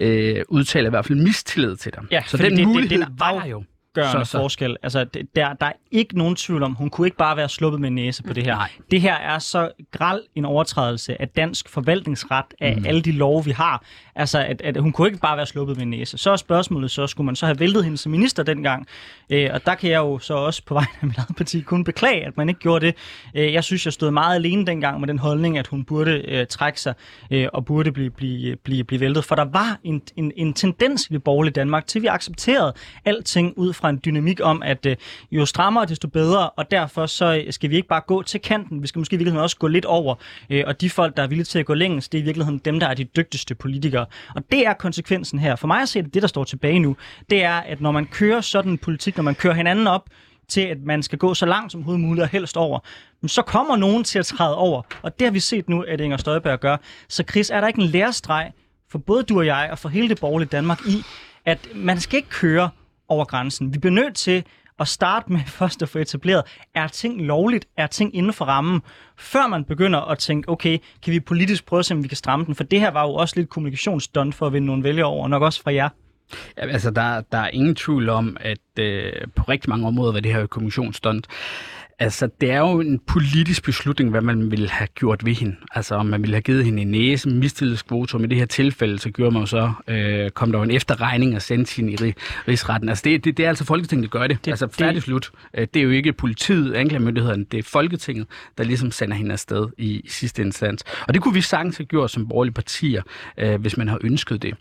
Speaker 3: øh, udtaler i hvert fald mistillid til dig.
Speaker 1: Ja,
Speaker 3: så den
Speaker 1: det- det-
Speaker 3: mulighed
Speaker 1: det er en
Speaker 3: var der jo.
Speaker 1: Afgørende
Speaker 3: Så- så.
Speaker 1: forskel. Altså, det, der, der er ikke nogen tvivl om, hun kunne ikke bare være sluppet med næse på det her.
Speaker 3: Nej.
Speaker 1: Det her er så græld en overtrædelse af dansk forvaltningsret af mm. alle de love, vi har. Altså, at, at hun kunne ikke bare være sluppet med næse. Så er spørgsmålet så, skulle man så have væltet hende som minister dengang? Øh, og der kan jeg jo så også på vegne af mit eget parti kun beklage, at man ikke gjorde det. Øh, jeg synes, jeg stod meget alene dengang med den holdning, at hun burde øh, trække sig øh, og burde blive, blive, blive, blive væltet. For der var en, en, en tendens i det borgerlige Danmark til, at vi accepterede alting ud fra en dynamik om, at øh, jo strammere, desto bedre, og derfor så øh, skal vi ikke bare gå til kanten, vi skal måske i virkeligheden også gå lidt over, øh, og de folk, der er villige til at gå længst, det er i virkeligheden dem, der er de dygtigste politikere. Og det er konsekvensen her. For mig at se det, det der står tilbage nu, det er, at når man kører sådan en politik, når man kører hinanden op, til at man skal gå så langt som overhovedet muligt og helst over, men så kommer nogen til at træde over. Og det har vi set nu, at Inger Støjberg gør. Så Chris, er der ikke en lærestreg for både du og jeg og for hele det borgerlige Danmark i, at man skal ikke køre over grænsen. Vi bliver nødt til at starte med *laughs* først at få etableret, er ting lovligt, er ting inden for rammen, før man begynder at tænke, okay, kan vi politisk prøve at se, om vi kan stramme den? For det her var jo også lidt kommunikationsstunt for at vinde nogle vælgere over, nok også fra jer.
Speaker 3: Ja, altså, der, der er ingen tvivl om, at øh, på rigtig mange områder var det her kommissionsstunt. Altså, det er jo en politisk beslutning, hvad man ville have gjort ved hende. Altså, om man ville have givet hende en næse, mistillidskvotum. I det her tilfælde, så gjorde man jo så, øh, kom der jo en efterregning og sendte hende i ri- rigsretten. Altså, det, det, det er altså Folketinget, der gør det.
Speaker 1: Det-
Speaker 3: det altså,
Speaker 1: det-
Speaker 3: færdig slut. Øh, Det er jo ikke politiet, anklagemyndigheden, det er Folketinget, der ligesom sender hende afsted i, i sidste instans. Og det kunne vi sagtens have gjort som borgerlige partier, øh, hvis man har ønsket det.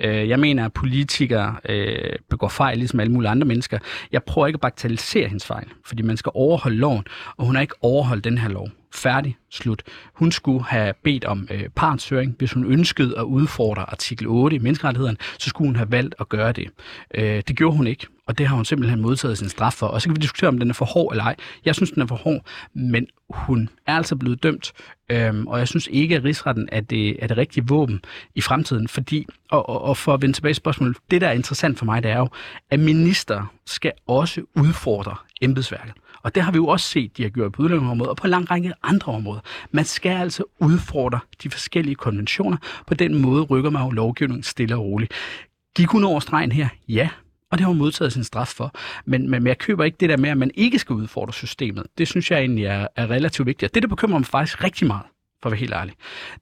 Speaker 3: Øh, Jeg mener, at politikere øh, begår fejl, ligesom alle mulige andre mennesker. Jeg prøver ikke at bagatellisere hendes fejl, fordi man skal overholde loven, og hun har ikke overholdt den her lov. Færdig. Slut. Hun skulle have bedt om øh, partshøring. Hvis hun ønskede at udfordre artikel 8 i menneskerettighederne, så skulle hun have valgt at gøre det. Øh, det gjorde hun ikke, og det har hun simpelthen modtaget sin straf for. Og så kan vi diskutere, om den er for hård eller ej. Jeg synes, den er for hård, men hun er altså blevet dømt, øhm, og jeg synes ikke, at rigsretten er det, er det rigtige våben i fremtiden, fordi, og, og, og for at vende tilbage til spørgsmålet, det der er interessant for mig, det er jo, at minister skal også udfordre embedsværket. Og det har vi jo også set, de har gjort på udlændingeområdet og på en lang række andre områder. Man skal altså udfordre de forskellige konventioner. På den måde rykker man jo lovgivningen stille og roligt. Gik hun over stregen her? Ja. Og det har hun modtaget sin straf for. Men, men jeg køber ikke det der med, at man ikke skal udfordre systemet. Det synes jeg egentlig er, er relativt vigtigt. Og det, der bekymrer mig faktisk rigtig meget, for at være helt ærlig,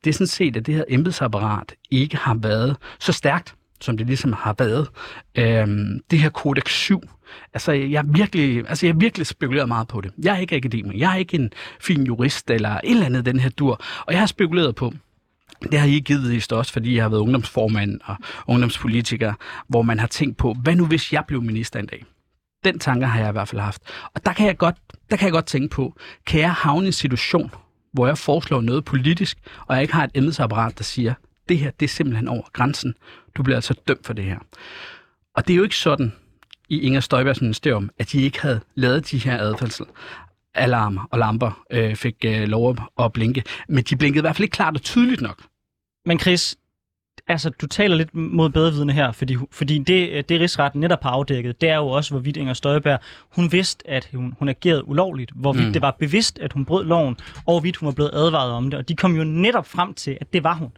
Speaker 3: det er sådan set, at det her embedsapparat ikke har været så stærkt, som det ligesom har været. Øhm, det her Codex 7, altså jeg har virkelig, altså jeg virkelig spekuleret meget på det. Jeg er ikke akademiker, jeg er ikke en fin jurist eller et eller andet den her dur, og jeg har spekuleret på, det har I givet vist også, fordi jeg har været ungdomsformand og ungdomspolitiker, hvor man har tænkt på, hvad nu hvis jeg blev minister en dag? Den tanke har jeg i hvert fald haft. Og der kan jeg godt, der kan jeg godt tænke på, kan jeg havne i en situation, hvor jeg foreslår noget politisk, og jeg ikke har et embedsapparat, der siger, det her, det er simpelthen over grænsen. Du bliver altså dømt for det her. Og det er jo ikke sådan i Inger Støjbergs ministerium, at de ikke havde lavet de her adfærdsel alarmer og lamper øh, fik øh, lov at- blinke. Men de blinkede i hvert fald ikke klart og tydeligt nok.
Speaker 1: Men Chris, altså, du taler lidt mod bedrevidende her, fordi, fordi det, det rigsretten netop har afdækket, det er jo også, hvorvidt Inger Støjberg, hun vidste, at hun, hun agerede ulovligt, hvorvidt
Speaker 3: mm.
Speaker 1: det var bevidst, at hun brød loven, og hvorvidt hun var blevet advaret om det, og de kom jo netop frem til, at det var hun.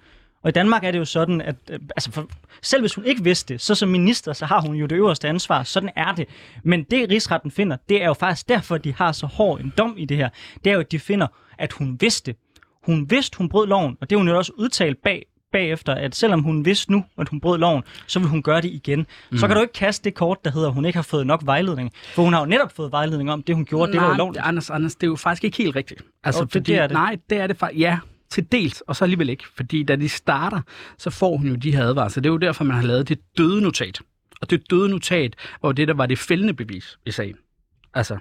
Speaker 1: Og i Danmark er det jo sådan, at øh, altså for, selv hvis hun ikke vidste det, så som minister, så har hun jo det øverste ansvar. Sådan er det. Men det rigsretten finder, det er jo faktisk derfor, de har så hård en dom i det her. Det er jo, at de finder, at hun vidste. Hun vidste, hun brød loven, og det er hun jo også udtalt bag, bagefter, at selvom hun vidste nu, at hun brød loven, så vil hun gøre det igen. Mm. Så kan du ikke kaste det kort, der hedder, at hun ikke har fået nok vejledning. For hun har jo netop fået vejledning om, det hun gjorde, det var jo lovligt.
Speaker 3: Anders, Anders, det er jo faktisk ikke helt rigtigt. Altså,
Speaker 1: Jo, det-
Speaker 3: fordi,
Speaker 1: det er det.
Speaker 3: Nej, det er det faktisk. Ja, til dels, og så alligevel ikke. Fordi da de starter, så får hun jo de her advarsler. Det er jo derfor, man har lavet det døde notat. Og det døde notat var jo det, der var det fældende bevis i sagen. Altså,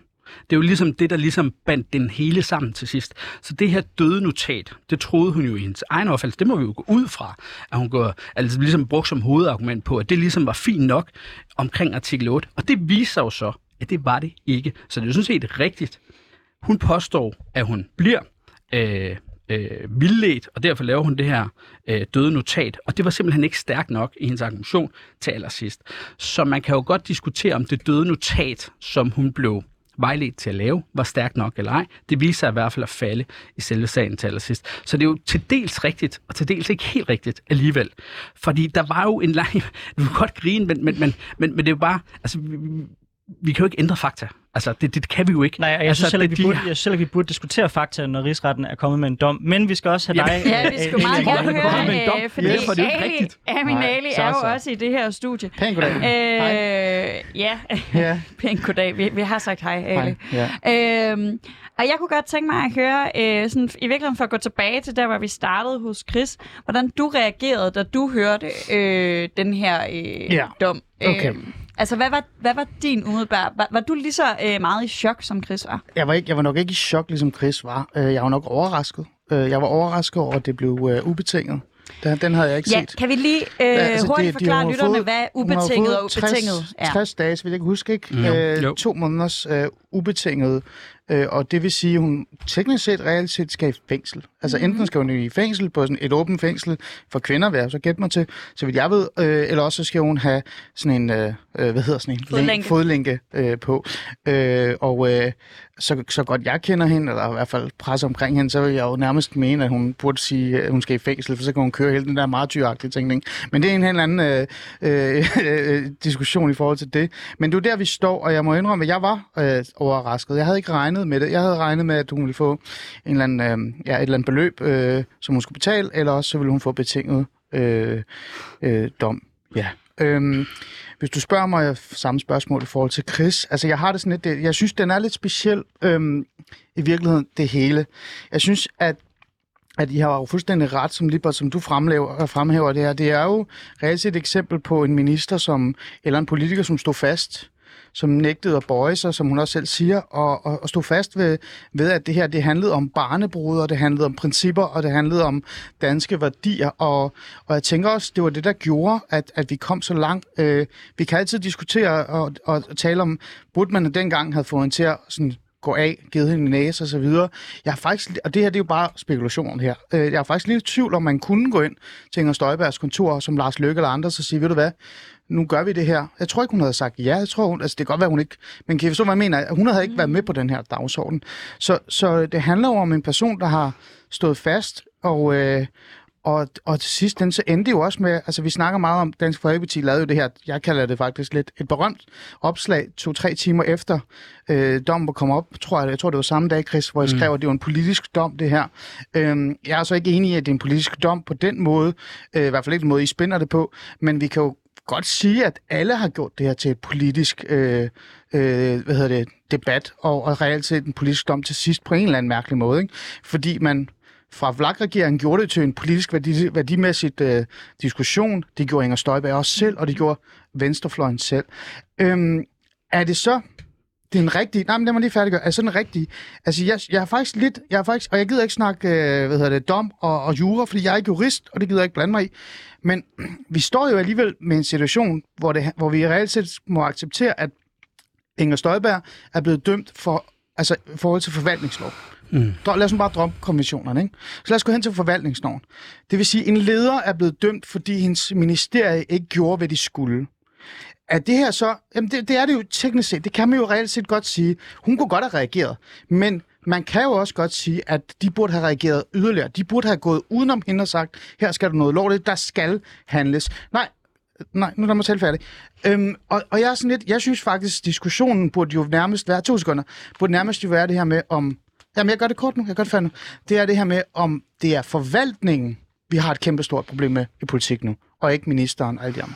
Speaker 3: det er jo ligesom det, der ligesom bandt den hele sammen til sidst. Så det her døde notat, det troede hun jo i hendes egen opfattelse, det må vi jo gå ud fra, at hun går, altså ligesom brugt som hovedargument på, at det ligesom var fint nok omkring artikel 8. Og det viser jo så, at det var det ikke. Så det er jo sådan set rigtigt. Hun påstår, at hun bliver øh, øh, vildledt, og derfor laver hun det her øh, døde notat. Og det var simpelthen ikke stærkt nok i hendes argumentation til allersidst. Så man kan jo godt diskutere, om det døde notat, som hun blev vejledt til at lave, var stærkt nok eller ej. Det viser sig i hvert fald at falde i selve sagen til allersidst. Så det er jo til dels rigtigt, og til dels ikke helt rigtigt alligevel. Fordi der var jo en lang... *laughs* Du kan godt grine, men, men, men, men, men det er jo bare... Altså, vi, vi kan jo ikke ændre fakta. Altså, det, det kan vi jo ikke.
Speaker 1: Nej, jeg,
Speaker 3: altså,
Speaker 1: synes heller, ikke,
Speaker 3: det,
Speaker 1: vi
Speaker 3: de-
Speaker 1: burde, jeg synes vi burde diskutere fakta, når rigsretten er kommet med en dom. Men vi skal også have dig...
Speaker 2: Ja, vi
Speaker 1: øh,
Speaker 2: skulle meget gerne høre,
Speaker 3: med en dom.
Speaker 2: øh, fordi
Speaker 3: Ja, for det er
Speaker 2: Ali,
Speaker 3: rigtigt.
Speaker 2: Amin
Speaker 4: Nej,
Speaker 2: Ali er jo
Speaker 4: så.
Speaker 2: også i det her studie.
Speaker 4: Pæn goddag. Hej.
Speaker 2: Øh, ja,
Speaker 4: Ja. *laughs*
Speaker 2: pænt goddag. Vi, vi har sagt hej, Ali.
Speaker 4: Hej. Ja.
Speaker 2: Øhm, og jeg kunne godt tænke mig at høre, øh, sådan, i virkeligheden for at gå tilbage til der, hvor vi startede hos Chris, hvordan du reagerede, da du hørte øh, den her øh,
Speaker 4: Ja,
Speaker 2: dom.
Speaker 4: okay.
Speaker 2: Øh, altså, hvad var, hvad var din umiddelbare... Var, var du lige så øh, meget i chok, som Chris var?
Speaker 4: Jeg var, ikke, jeg var nok ikke i chok, ligesom Chris var. Øh, Jeg var nok overrasket. Øh, Jeg var overrasket over, at det blev øh, ubetinget. Den, den havde jeg ikke
Speaker 2: Ja,
Speaker 4: set.
Speaker 2: kan vi lige øh,
Speaker 4: Ja,
Speaker 2: altså, hurtigt
Speaker 4: de- de
Speaker 2: forklare lytterne,
Speaker 4: fået-
Speaker 2: hvad ubetinget og ubetinget
Speaker 4: 60,
Speaker 2: er?
Speaker 4: 60 dage, vil jeg ikke huske, ikke?
Speaker 3: Jo.
Speaker 4: Øh,
Speaker 3: Jo.
Speaker 4: To måneders øh, ubetinget. Øh, og det vil sige, at hun teknisk set reelt set skal i fængsel. Altså
Speaker 2: Mhm.
Speaker 4: enten skal hun i fængsel på sådan et åbent fængsel for kvinder, hvad jeg så gætte mig til, så vidt jeg ved, øh, eller også så skal hun have sådan en, øh, øh, hvad hedder sådan en?
Speaker 2: Fodlænke.
Speaker 4: Fodlænke øh, på. Øh, og øh, så, så godt jeg kender hende, eller i hvert fald pres omkring hende, så vil jeg jo nærmest mene, at hun burde sige, at hun skal i fængsel, for så kan hun køre hele den der martyragtige ting. ikke? Men det er en helt anden øh, øh, *laughs* øh, diskussion i forhold til det. Men det er der, vi står, og jeg må indrømme, at jeg var øh, overrasket. Jeg havde ikke regnet med det. Jeg havde regnet med, at hun ville få en eller anden, øh, ja, et eller andet beløb, øh, som hun skulle betale, eller også så ville hun få betinget øh, øh, dom. Ja. Øhm, hvis du spørger mig samme spørgsmål i forhold til Chris, altså jeg har det sådan lidt, det, jeg synes, den er lidt speciel øhm, i virkeligheden, det hele. Jeg synes, at at I har jo fuldstændig ret, som lige som du fremhæver, øh, fremhæver det her. Det er jo reelt et eksempel på en minister, som, eller en politiker, som stod fast, som nægtede at bøje sig, som hun også selv siger, og, og, og stod fast ved, ved, at det her det handlede om barnebrud, og det handlede om principper, og det handlede om danske værdier. Og, og jeg tænker også, det var det, der gjorde, at, at vi kom så langt. Øh, vi kan altid diskutere og, og tale om, burde man dengang havde fået hende til at sådan, gå af, givet hende en næse og så videre. Jeg har faktisk, og det her det er jo bare spekulation her. Øh, jeg er faktisk lidt i tvivl, om man kunne gå ind til Inger Støjbergs kontor, som Lars Løkke eller andre, så sige, ved du hvad, nu gør vi det her. Jeg tror ikke, hun havde sagt ja. Jeg tror, hun, altså det kan godt være, hun ikke... Men kan I forstå, hvad jeg mener? Hun havde ikke været med på den her dagsorden. Så, så det handler jo om en person, der har stået fast, og, øh, og, og til sidst, den så endte jo også med, altså vi snakker meget om, Dansk Folkeparti lavede jo det her, jeg kalder det faktisk lidt et berømt opslag, to-tre timer efter øh, dommen var kommet op, tror jeg, jeg tror det var samme dag, Chris, hvor jeg skrev, at det var en politisk dom, det her. Øhm, jeg er så ikke enig i, at det er en politisk dom på den måde, øh, i hvert fald ikke den måde, I spænder det på, men vi kan jo godt sige, at alle har gjort det her til et politisk øh, øh, hvad hedder det, debat, og, og reelt set en politisk dom til sidst på en eller anden mærkelig måde. Ikke? Fordi man fra Vlak-regeringen gjorde det til en politisk værdi, værdimæssigt øh, diskussion. Det gjorde Inger Støjberg også selv, og det gjorde Venstrefløjen selv. Øhm, er det så det er en rigtig... Nej, men lad mig lige færdiggøre. Er det sådan en rigtig... Altså, jeg, jeg er faktisk lidt... Jeg er faktisk, og jeg gider ikke snakke, øh, hvad hedder det, dom og, og jura, fordi jeg er ikke jurist, og det gider jeg ikke blande mig i. Men *clears throat* vi står jo alligevel med en situation, hvor, det, hvor vi reelt set må acceptere, at Inger Støjberg er blevet dømt for, altså, i forhold til forvaltningslov. Mm. Lad os nu bare droppe konventionerne. Ikke? Så lad os gå hen til forvaltningsloven. Det vil sige, at en leder er blevet dømt, fordi hendes ministerie ikke gjorde, hvad de skulle. Er det her så... Jamen, det, det er det jo teknisk set. Det kan man jo reelt set godt sige. Hun kunne godt have reageret. Men man kan jo også godt sige, at de burde have reageret yderligere. De burde have gået udenom hende og sagt, her skal du noget lovligt, der skal handles. Nej, Nej, nu lad mig tale færdig. Øhm, og, og jeg er sådan lidt, jeg synes faktisk, diskussionen burde jo nærmest være, to sekunder, burde nærmest jo være det her med, om, jamen jeg gør det kort nu, jeg gør det færdigt nu, det er det her med, om det er forvaltningen, vi har et kæmpe stort problem med i politik nu, og ikke ministeren og alle de andre.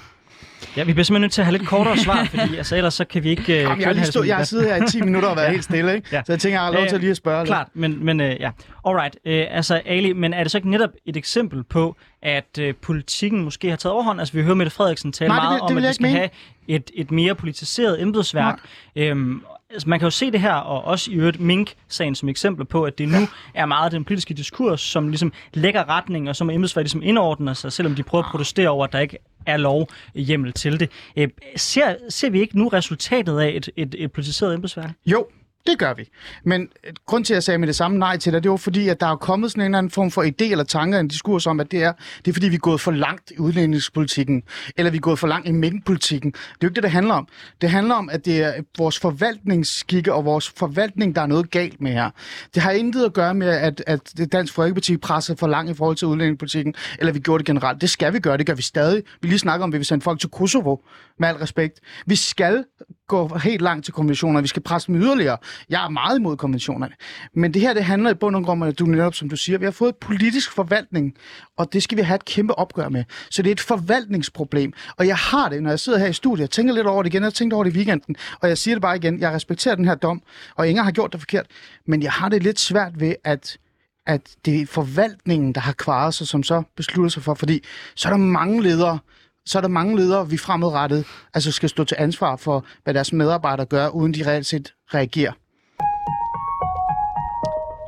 Speaker 1: Ja, vi bliver simpelthen nødt til at have lidt kortere svar, fordi *laughs* altså, ellers så kan vi ikke... Uh,
Speaker 4: Jamen, jeg, har lige stå, jeg har siddet her i 10 minutter og været *laughs* ja. helt stille, ikke? Ja. så jeg tænker, jeg har lov til at lige at spørge
Speaker 1: Klart, lidt. men, men uh, ja. Alright, uh, altså Ali, men er det så ikke netop et eksempel på, at uh, politikken måske har taget overhånd? Altså vi hører Mette Frederiksen tale Nej, meget det, det, om, at vi skal mene. have et, et mere politiseret embedsværk. Øhm, altså, man kan jo se det her, og også i øvrigt Mink-sagen som eksempel på, at det nu er meget den politiske diskurs, som ligesom lægger retning, og som embedsværk ligesom indordner sig, selvom de prøver at protestere over, at der ikke er lov øh, hjemmel til det. Øh, ser, ser vi ikke nu resultatet af et, et, et politiseret embedsværk?
Speaker 4: Jo, det gør vi. Men øh, grund til, at jeg sagde med det samme nej til det, det var fordi, at der er kommet sådan en eller anden form for idé eller tanker, en diskurs om, at det er, det er fordi, vi er gået for langt i udlændingspolitikken, eller vi er gået for langt i mængdepolitikken. Det er jo ikke det, det handler om. Det handler om, at det er vores forvaltningsskikke og vores forvaltning, der er noget galt med her. Det har intet at gøre med, at, at det Dansk Folkeparti presser for langt i forhold til udlændingspolitikken, eller vi gjorde det generelt. Det skal vi gøre, det gør vi stadig. Vi lige snakker om, at vi vil sende folk til Kosovo, med al respekt. Vi skal gå helt langt til konventioner, vi skal presse dem yderligere. Jeg er meget imod konventionerne. Men det her, det handler i bund og grund om, at du netop, som du siger, vi har fået politisk forvaltning, og det skal vi have et kæmpe opgør med. Så det er et forvaltningsproblem. Og jeg har det, når jeg sidder her i studiet, jeg tænker lidt over det igen, jeg tænkte over det i weekenden, og jeg siger det bare igen, jeg respekterer den her dom, og ingen har gjort det forkert, men jeg har det lidt svært ved, at at det er forvaltningen, der har kvaret sig, som så beslutter sig for, fordi så er der mange ledere, så er der mange ledere, vi fremadrettet altså skal stå til ansvar for, hvad deres medarbejdere gør, uden de reelt set reagerer.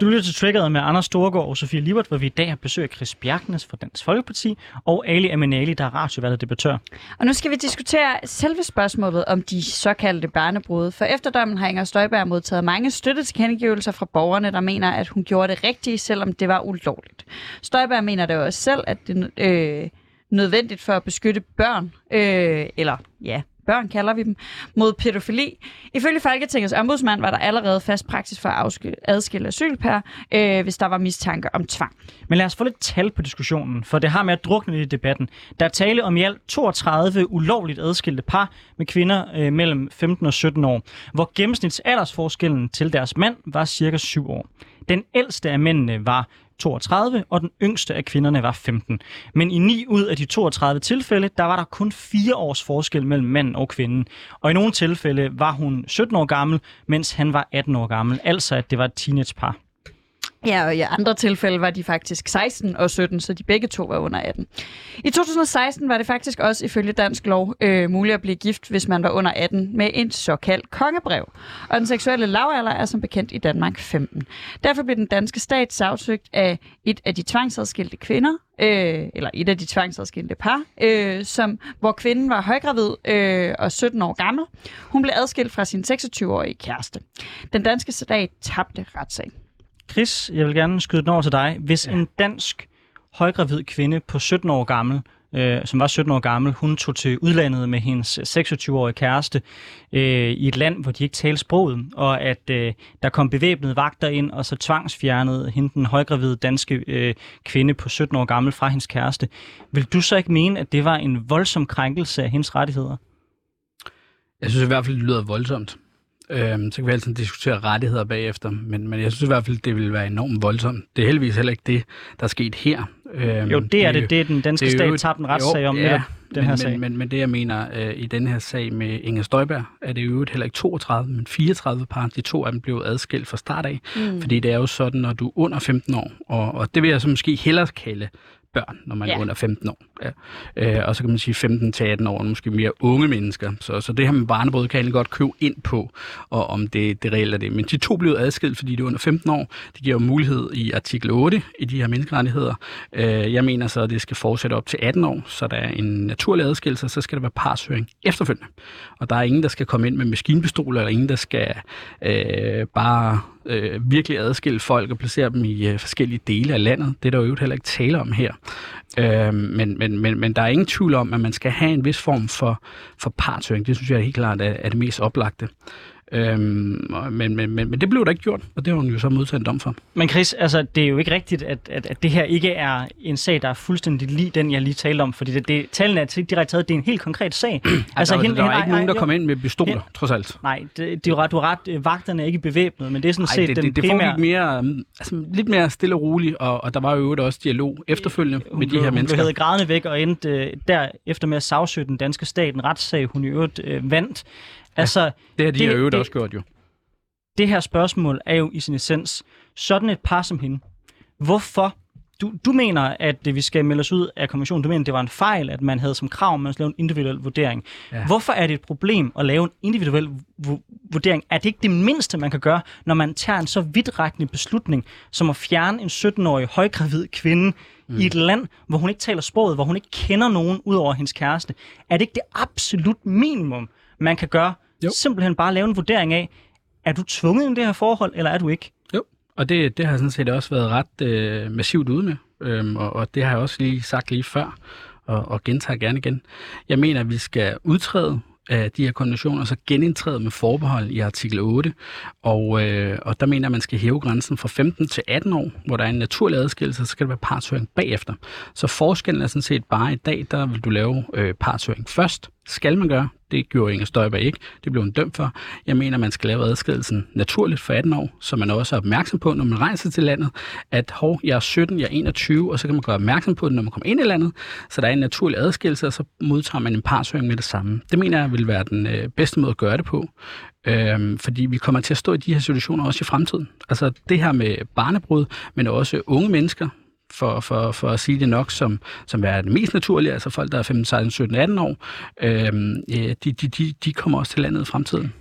Speaker 1: Du lytter til Triggeret med Anders Storgård og Sofie Libert, hvor vi i dag har besøg af Chris Bjergnes fra Dansk Folkeparti og Ali Aminali, der er radiovalget debattør.
Speaker 2: Og nu skal vi diskutere selve spørgsmålet om de såkaldte barnebrud. For efterdommen har Inger Støjberg modtaget mange støttetilkendegivelser fra borgerne, der mener, at hun gjorde det rigtige, selvom det var ulovligt. Støjberg mener det også selv, at det, øh, nødvendigt for at beskytte børn, øh, eller ja, børn kalder vi dem, mod pædofili. Ifølge Folketingets ombudsmand var der allerede fast praksis for at adskille asylpær, øh, hvis der var mistanke om tvang.
Speaker 1: Men lad os få lidt tal på diskussionen, for det har med at drukne i debatten. Der er tale om i alt 32 ulovligt adskilte par med kvinder øh, mellem 15 og 17 år, hvor gennemsnitsaldersforskellen til deres mand var cirka 7 år. Den ældste af mændene var 32, og den yngste af kvinderne var 15. Men i 9 ud af de 32 tilfælde, der var der kun 4 års forskel mellem manden og kvinden. Og i nogle tilfælde var hun 17 år gammel, mens han var 18 år gammel. Altså at det var et teenagepar.
Speaker 2: Ja, og i andre tilfælde var de faktisk 16 og 17, så de begge to var under 18. I 2016 var det faktisk også ifølge dansk lov øh, muligt at blive gift, hvis man var under 18, med en såkaldt kongebrev. Og den seksuelle lavalder er som bekendt i Danmark 15. Derfor blev den danske stat sagsøgt af et af de tvangsadskilte kvinder, øh, eller et af de tvangsadskilte par, øh, som, hvor kvinden var højgravid øh, og 17 år gammel. Hun blev adskilt fra sin 26-årige kæreste. Den danske stat tabte retssagen.
Speaker 1: Chris, jeg vil gerne skyde den over til dig. Hvis ja. en dansk højgravid kvinde på 17 år gammel, øh, som var 17 år gammel, hun tog til udlandet med hendes 26-årige kæreste øh, i et land, hvor de ikke talte sproget, og at øh, der kom bevæbnede vagter ind, og så tvangsfjernede hende den højgravide danske øh, kvinde på 17 år gammel fra hendes kæreste. Vil du så ikke mene, at det var en voldsom krænkelse af hendes rettigheder?
Speaker 3: Jeg synes i hvert fald, det lyder voldsomt. Øhm, så kan vi altid diskutere rettigheder bagefter, men, men jeg synes i hvert fald, det vil være enormt voldsomt. Det er heldigvis heller ikke det, der er sket her.
Speaker 1: Øhm, jo, det er det. Det er den danske det er stat tabte en retssag om ja, den
Speaker 3: men,
Speaker 1: her
Speaker 3: men,
Speaker 1: sag.
Speaker 3: Men, men det, jeg mener øh, i den her sag med Inger Støjberg, er det jo heller ikke 32, men 34 par. De to af dem blev adskilt fra start af. Mm. Fordi det er jo sådan, når du er under 15 år, og, og det vil jeg så måske hellere kalde børn, når man ja. er under 15 år. Ja. Øh, og så kan man sige 15 til 18 år, måske mere unge mennesker. Så, så det her med barnebrød kan jeg godt købe ind på, og om det, det reelt er det. Men de to blev adskilt, fordi det er under 15 år. Det giver jo mulighed i artikel 8 i de her menneskerettigheder. Øh, jeg mener så, at det skal fortsætte op til 18 år, så der er en naturlig adskillelse, så skal der være parshøring efterfølgende. Og der er ingen, der skal komme ind med maskinpistoler, eller ingen, der skal øh, bare øh, virkelig adskille folk og placere dem i øh, forskellige dele af landet. Det er der jo heller ikke tale om her. Øh, men, men, men, men der er ingen tvivl om, at man skal have en vis form for, for partøring. Det synes jeg helt klart er, er det mest oplagte. Øhm, men, men, men, men det blev der ikke gjort, og det har hun jo så modtaget en dom for.
Speaker 1: Men Chris, altså, det er jo ikke rigtigt, at, at, at det her ikke er en sag, der er fuldstændig lige den, jeg lige talte om, fordi det, det, tallene er til direkte taget, det er en helt konkret sag. *clears throat*
Speaker 3: Altså, der,
Speaker 1: hende-
Speaker 3: der var
Speaker 1: hende-
Speaker 3: ikke nogen, der
Speaker 1: jo,
Speaker 3: kom ind med pistoler,
Speaker 1: Hen-
Speaker 3: trods alt.
Speaker 1: Nej, det, det er jo ret, du ret. øh, Vagterne er ikke bevæbnet, men det er sådan
Speaker 3: Nej,
Speaker 1: set
Speaker 3: det,
Speaker 1: den
Speaker 3: det, det
Speaker 1: primære...
Speaker 3: foregik mere, um, altså, lidt mere stille og roligt, og, og der var jo også dialog efterfølgende
Speaker 1: Hun
Speaker 3: med de her
Speaker 1: hun
Speaker 3: mennesker.
Speaker 1: blev hævet grædende væk og endte øh, derefter med at sagsøge den danske stat, en retssag, hun i øvrigt øh, vandt. Altså,
Speaker 3: Det har de
Speaker 1: det-
Speaker 3: det, øvrigt
Speaker 1: det-
Speaker 3: også gjort jo.
Speaker 1: det her spørgsmål er jo i sin essens sådan et par som hende. Hvorfor? Du, du mener, at øh, vi skal melde os ud af konventionen. Du mener, at det var en fejl, at man havde som krav, at man skulle lave en individuel vurdering.
Speaker 3: Ja.
Speaker 1: Ja. Hvorfor er det et problem at lave en individuel vu- vurdering? Er det ikke det mindste, man kan gøre, når man tager en så vidtrækkende beslutning, som at fjerne en 17-årig højgravid kvinde mm. i et land, hvor hun ikke taler sproget, hvor hun ikke kender nogen ud over hendes kæreste? Er det ikke det absolut minimum, man kan gøre?
Speaker 3: Jo.
Speaker 1: Simpelthen bare lave en vurdering af, er du tvunget ind i det her forhold, eller er du ikke?
Speaker 3: Jo, og det, det har sådan set også været ret øh, massivt ude med, øhm, og, og det har jeg også lige sagt lige før, og, og gentager gerne igen. Jeg mener, at vi skal udtræde af de her konventioner, så genindtræde med forbehold i artikel 8, og, øh, og der mener at man skal hæve grænsen fra 15 til 18 år, hvor der er en naturlig adskillelse, så skal der være partshøring bagefter. Så forskellen er sådan set bare i dag, der vil du lave øh, partshøring først, skal man gøre. Det gjorde Inger Støjberg ikke. Det blev hun dømt for. Jeg mener, man skal lave adskillelsen naturligt for 18 år, så man også er opmærksom på, når man rejser til landet, at hov, jeg er 17, jeg er 21, og så kan man gøre opmærksom på det, når man kommer ind i landet, så der er en naturlig adskillelse, og så modtager man en partshøring med det samme. Det mener jeg vil være den øh, bedste måde at gøre det på. Øhm, fordi vi kommer til at stå i de her situationer også i fremtiden. Altså det her med barnebrud, men også unge mennesker, for, for, for at sige det nok, som, som er det mest naturlige, altså folk, der er 15, 16, 17, 18 år, øh, de, de, de, de kommer også til landet i fremtiden.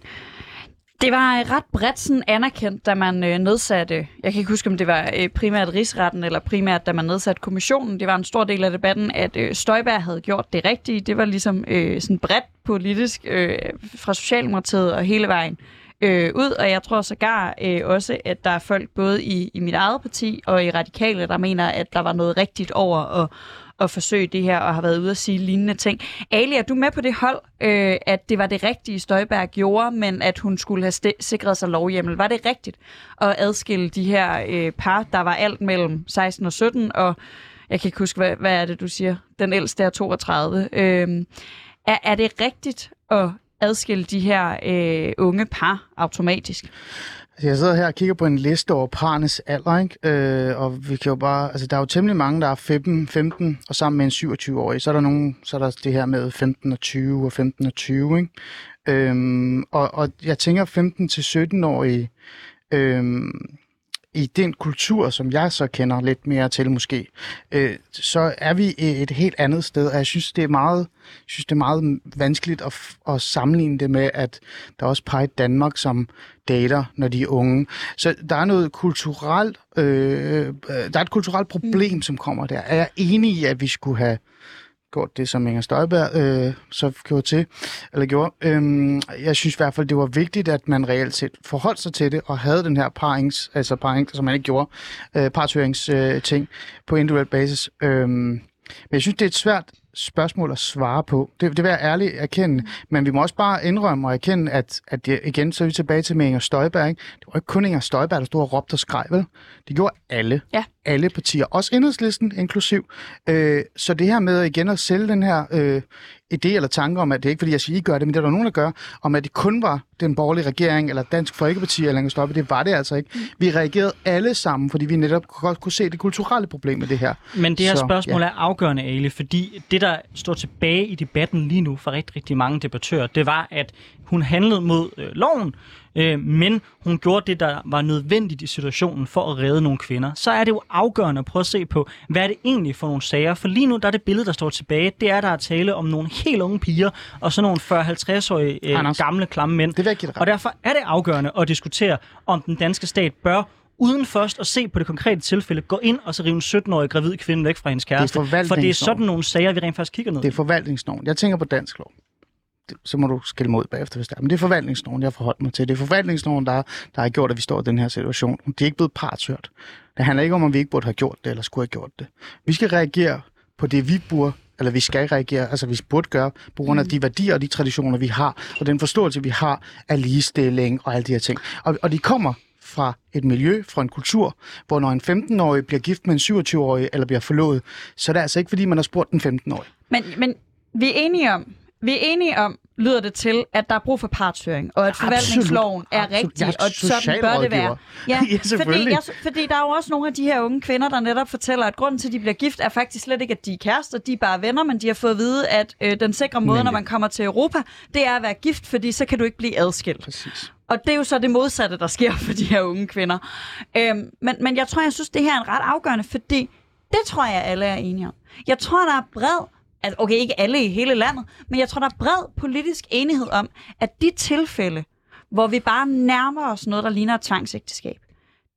Speaker 2: Det var øh, ret bredt sådan anerkendt, da man øh, nedsatte, jeg kan ikke huske, om det var øh, primært rigsretten, eller primært, da man nedsatte kommissionen. Det var en stor del af debatten, at øh, Støjberg havde gjort det rigtige. Det var ligesom øh, sådan bredt politisk øh, fra Socialdemokratiet og hele vejen øh, øh, ud, og jeg tror sågar øh, også, at der er folk både i, i mit eget parti og i Radikale, der mener, at der var noget rigtigt over at, at forsøge det her, og har været ude at sige lignende ting. Ali, er du med på det hold, øh, at det var det rigtige, Støjberg gjorde, men at hun skulle have st- sikret sig lovhjemmel? Var det rigtigt at adskille de her øh, par, der var alt mellem 16 og 17, og jeg kan ikke huske, hvad, hvad er det, du siger? Den ældste er 32. Øh, er, er det rigtigt at adskille de her øh, unge par automatisk?
Speaker 4: Altså, jeg sidder her og kigger på en liste over parnes alder, ikke? Øh, og vi kan jo bare, altså, der er jo temmelig mange, der er 15, 15 og sammen med en 27-årig. Så er der nogen, så er der det her med 15 og 20 og 15 og 20, ikke? Øhm, og, og jeg tænker 15 til 17-årige, øhm, i den kultur, som jeg så kender lidt mere til måske, øh, så er vi et helt andet sted, og jeg synes, det er meget, synes, det er meget vanskeligt at, at sammenligne det med, at der er også i Danmark, som dater, når de er unge. Så der er noget kulturelt, øh, øh, der er et kulturelt problem, mm. som kommer der. Er jeg enig i, at vi skulle have gjort det, som Inger Støjberg øh, så gjorde til, eller gjorde. Øhm, jeg synes i hvert fald, det var vigtigt, at man reelt set forholdt sig til det, og havde den her parings, altså parings, som man ikke gjorde, øh, partørings øh, ting på individuel basis. Øhm, men jeg synes, det er et svært spørgsmål at svare på. Det, det vil jeg ærligt erkende. Men vi må også bare indrømme og erkende, at, at det, igen, så er vi tilbage til med Inger Støjberg. Ikke? Det var ikke kun Inger Støjberg, der stod og råbte og skreg, vel? Det gjorde alle.
Speaker 2: Ja.
Speaker 4: Alle partier. Også enhedslisten inklusiv. Øh, så det her med igen at sælge den her øh, idé eller tanke om, at det er ikke fordi, jeg siger, I gør det, men det er der nogen, der gør, om at det kun var den borgerlige regering, eller Dansk Folkeparti, eller Inger Støjberg. Det var det altså ikke. Vi reagerede alle sammen, fordi vi netop godt kunne se det kulturelle problem med det her.
Speaker 1: Men det her
Speaker 4: Så,
Speaker 1: spørgsmål er afgørende, Ali, fordi det, der står tilbage i debatten lige nu for rigtig, rigtig mange debattører, det var, at hun handlede mod øh, loven, øh, men hun gjorde det, der var nødvendigt i situationen for at redde nogle kvinder. Så er det jo afgørende at prøve at se på, hvad er det egentlig for nogle sager? For lige nu, der er det billede, der står tilbage, det er, der er tale om nogle helt unge piger, og så nogle 40-50-årige øh,
Speaker 4: Anders,
Speaker 1: gamle, klamme mænd.
Speaker 4: Det vil.
Speaker 1: Og derfor er det afgørende at diskutere, om den danske stat bør uden først at se på det konkrete tilfælde, gå ind og så rive en 17-årig gravid kvinde væk fra hendes kæreste. For det er sådan nogle sager, vi rent faktisk kigger ned
Speaker 4: Det er forvaltningsloven. Jeg tænker på dansk lov. Så må du skille mod bagefter, hvis det er. Men det er forvaltningsloven, jeg forholder mig til. Det er forvaltningsloven, der, der har gjort, at vi står i den her situation. Det er ikke blevet partshørt. Det handler ikke om, at vi ikke burde have gjort det, eller skulle have gjort det. Vi skal reagere på det, vi burde eller vi skal reagere, altså vi burde gøre, på grund af de værdier og de traditioner, vi har, og den forståelse, vi har af ligestilling og alle de her ting. Og, og de kommer fra et miljø, fra en kultur, hvor når en 15-årig bliver gift med en 27-årig eller bliver forlovet, så er det altså ikke, fordi man har spurgt den 15-årige.
Speaker 2: Men, men vi er enige om, vi er enige om, lyder det til, at der er brug for partshøring, og at forvaltningsloven er
Speaker 4: Absolut.
Speaker 2: rigtig,
Speaker 4: er
Speaker 2: og sådan bør det være. *laughs*
Speaker 4: Ja,
Speaker 2: fordi,
Speaker 4: selvfølgelig.
Speaker 2: jeg, fordi der er jo også nogle af de her unge kvinder, der netop fortæller, at grunden til, at de bliver gift, er faktisk slet ikke, at de er kærester, de er bare venner, men de har fået at vide, at øh, den sikre måde,
Speaker 4: Nemlig.
Speaker 2: når man kommer til Europa, det er at være gift, fordi så kan du ikke blive adskilt.
Speaker 4: Præcis.
Speaker 2: Og det er jo så det modsatte, der sker for de her unge kvinder. Øhm, men, men jeg tror, jeg synes, det her er en ret afgørende, fordi det tror jeg, alle er enige om. Jeg tror, der er bred, altså okay, ikke alle i hele landet, men jeg tror, der er bred politisk enighed om, at de tilfælde, hvor vi bare nærmer os noget, der ligner et tvangsægteskab,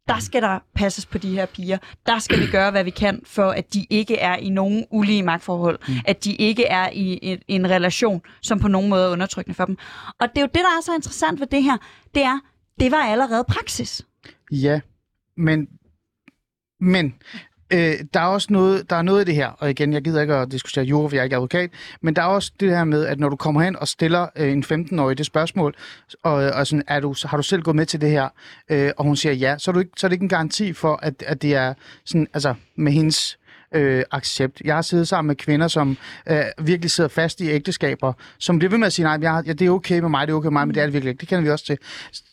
Speaker 2: der skal der passes på de her piger. Der skal vi gøre, hvad vi kan, for at de ikke er i nogen ulige magtforhold. Mm. At de ikke er i en, en relation, som på nogen måde er undertrykkende for dem. Og det er jo det, der er så interessant ved det her. Det er, det var allerede praksis.
Speaker 4: Ja, men, men øh, der er også noget, der er noget i det her, og igen, jeg gider ikke at diskutere jura, for jeg er ikke advokat, men der er også det her med, at når du kommer hen og stiller øh, en 15-årig det spørgsmål, og, øh, og sådan, er du, har du selv gået med til det her, øh, og hun siger ja, så er, du ikke, så er det ikke en garanti for, at, at det er sådan, altså med hendes øh, accept. Jeg har siddet sammen med kvinder, som øh, virkelig sidder fast i ægteskaber, som bliver ved med at sige, nej, jeg, har- ja, det er okay med mig, det er okay med mig, men det er det virkelig ikke. Det kender vi også til.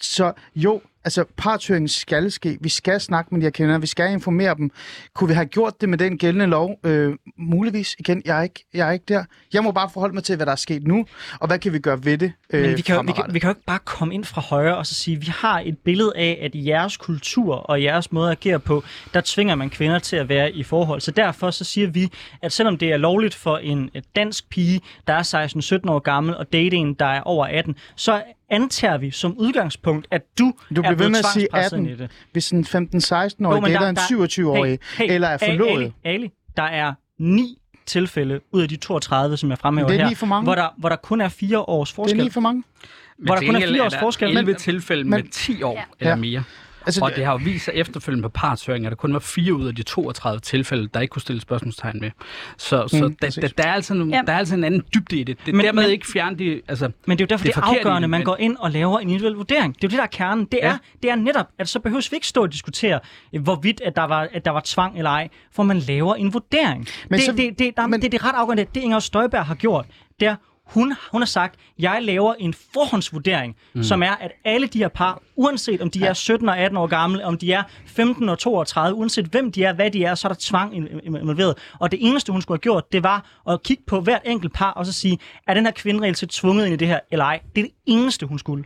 Speaker 4: Så jo, altså partshøringen skal ske. Vi skal snakke med de her kvinder, vi skal informere dem. Kunne vi have gjort det med den gældende lov? Øh, muligvis. Igen, jeg er, ikke, jeg er ikke der. Jeg må bare forholde mig til, hvad der er sket nu, og hvad kan vi gøre ved det øh,
Speaker 1: Men vi kan, jo, vi, kan, vi kan jo ikke bare komme ind fra højre og så sige, vi har et billede af, at i jeres kultur og jeres måde at agere på, der tvinger man kvinder til at være i forhold. Så derfor så siger vi, at selvom det er lovligt for en dansk pige, der er 16-17 år gammel, og date en, der er over 18, så antager vi som udgangspunkt, at du,
Speaker 4: Du
Speaker 1: er
Speaker 4: bliver ved med at sige
Speaker 1: tvangspresset
Speaker 4: 18,
Speaker 1: ind i det.
Speaker 4: hvis en 15-16-årig
Speaker 1: Jo, men
Speaker 4: dater en
Speaker 1: der-
Speaker 4: 27-årig, eller er forlovet.
Speaker 1: Ali, Ali, der er ni tilfælde ud af de 32, som jeg fremhæver
Speaker 4: Det er
Speaker 1: her,
Speaker 4: for mange.
Speaker 1: Hvor, der, hvor der kun er fire års
Speaker 4: Det
Speaker 1: forskel.
Speaker 4: er lige for mange.
Speaker 1: Hvor der kun er fire års forskel.
Speaker 3: 11
Speaker 1: Men-
Speaker 3: tilfælde
Speaker 4: men-
Speaker 3: med 10 år
Speaker 2: Ja.
Speaker 3: eller
Speaker 4: Ja.
Speaker 3: mere.
Speaker 4: Altså,
Speaker 3: Og det har jo vist sig efterfølgende på partshøring, at der kun var fire ud af de 32 tilfælde, der ikke kunne stille spørgsmålstegn med. Så, så
Speaker 4: Mm,
Speaker 3: der,
Speaker 4: præcis.
Speaker 3: der, der, er altså nogle,
Speaker 2: Ja.
Speaker 3: der er altså en anden dybde i det. Det er
Speaker 1: Men-
Speaker 3: dermed
Speaker 1: men-
Speaker 3: ikke fjerne de... Altså,
Speaker 1: Men det er jo derfor,
Speaker 3: Det
Speaker 1: det
Speaker 3: er
Speaker 1: er, afgørende,
Speaker 3: det,
Speaker 1: at man
Speaker 3: men-
Speaker 1: går ind og laver en individuel vurdering. Det er jo det, der er kernen. Det er,
Speaker 3: Ja.
Speaker 1: det er netop, at så behøves vi ikke stå og diskutere, øh, hvorvidt at der, var, at der var tvang eller ej, for man laver en vurdering.
Speaker 4: Men
Speaker 1: det,
Speaker 4: så-
Speaker 1: det, det, der,
Speaker 4: men-
Speaker 1: men... det, det er ret afgørende. Det Inger Støjberg har gjort, det er, hun, hun har sagt, jeg laver en forhåndsvurdering, mm. som er, at alle de her par, uanset om de er 17 og 18 år gamle, om de er 15 og 32, uanset hvem de er, hvad de er, så er der tvang in- in- involveret. Og det eneste, hun skulle have gjort, det var at kigge på hvert enkelt par, og så sige, er den her kvinde reelt set tvunget ind i det her, eller ej? Det er det eneste, hun skulle.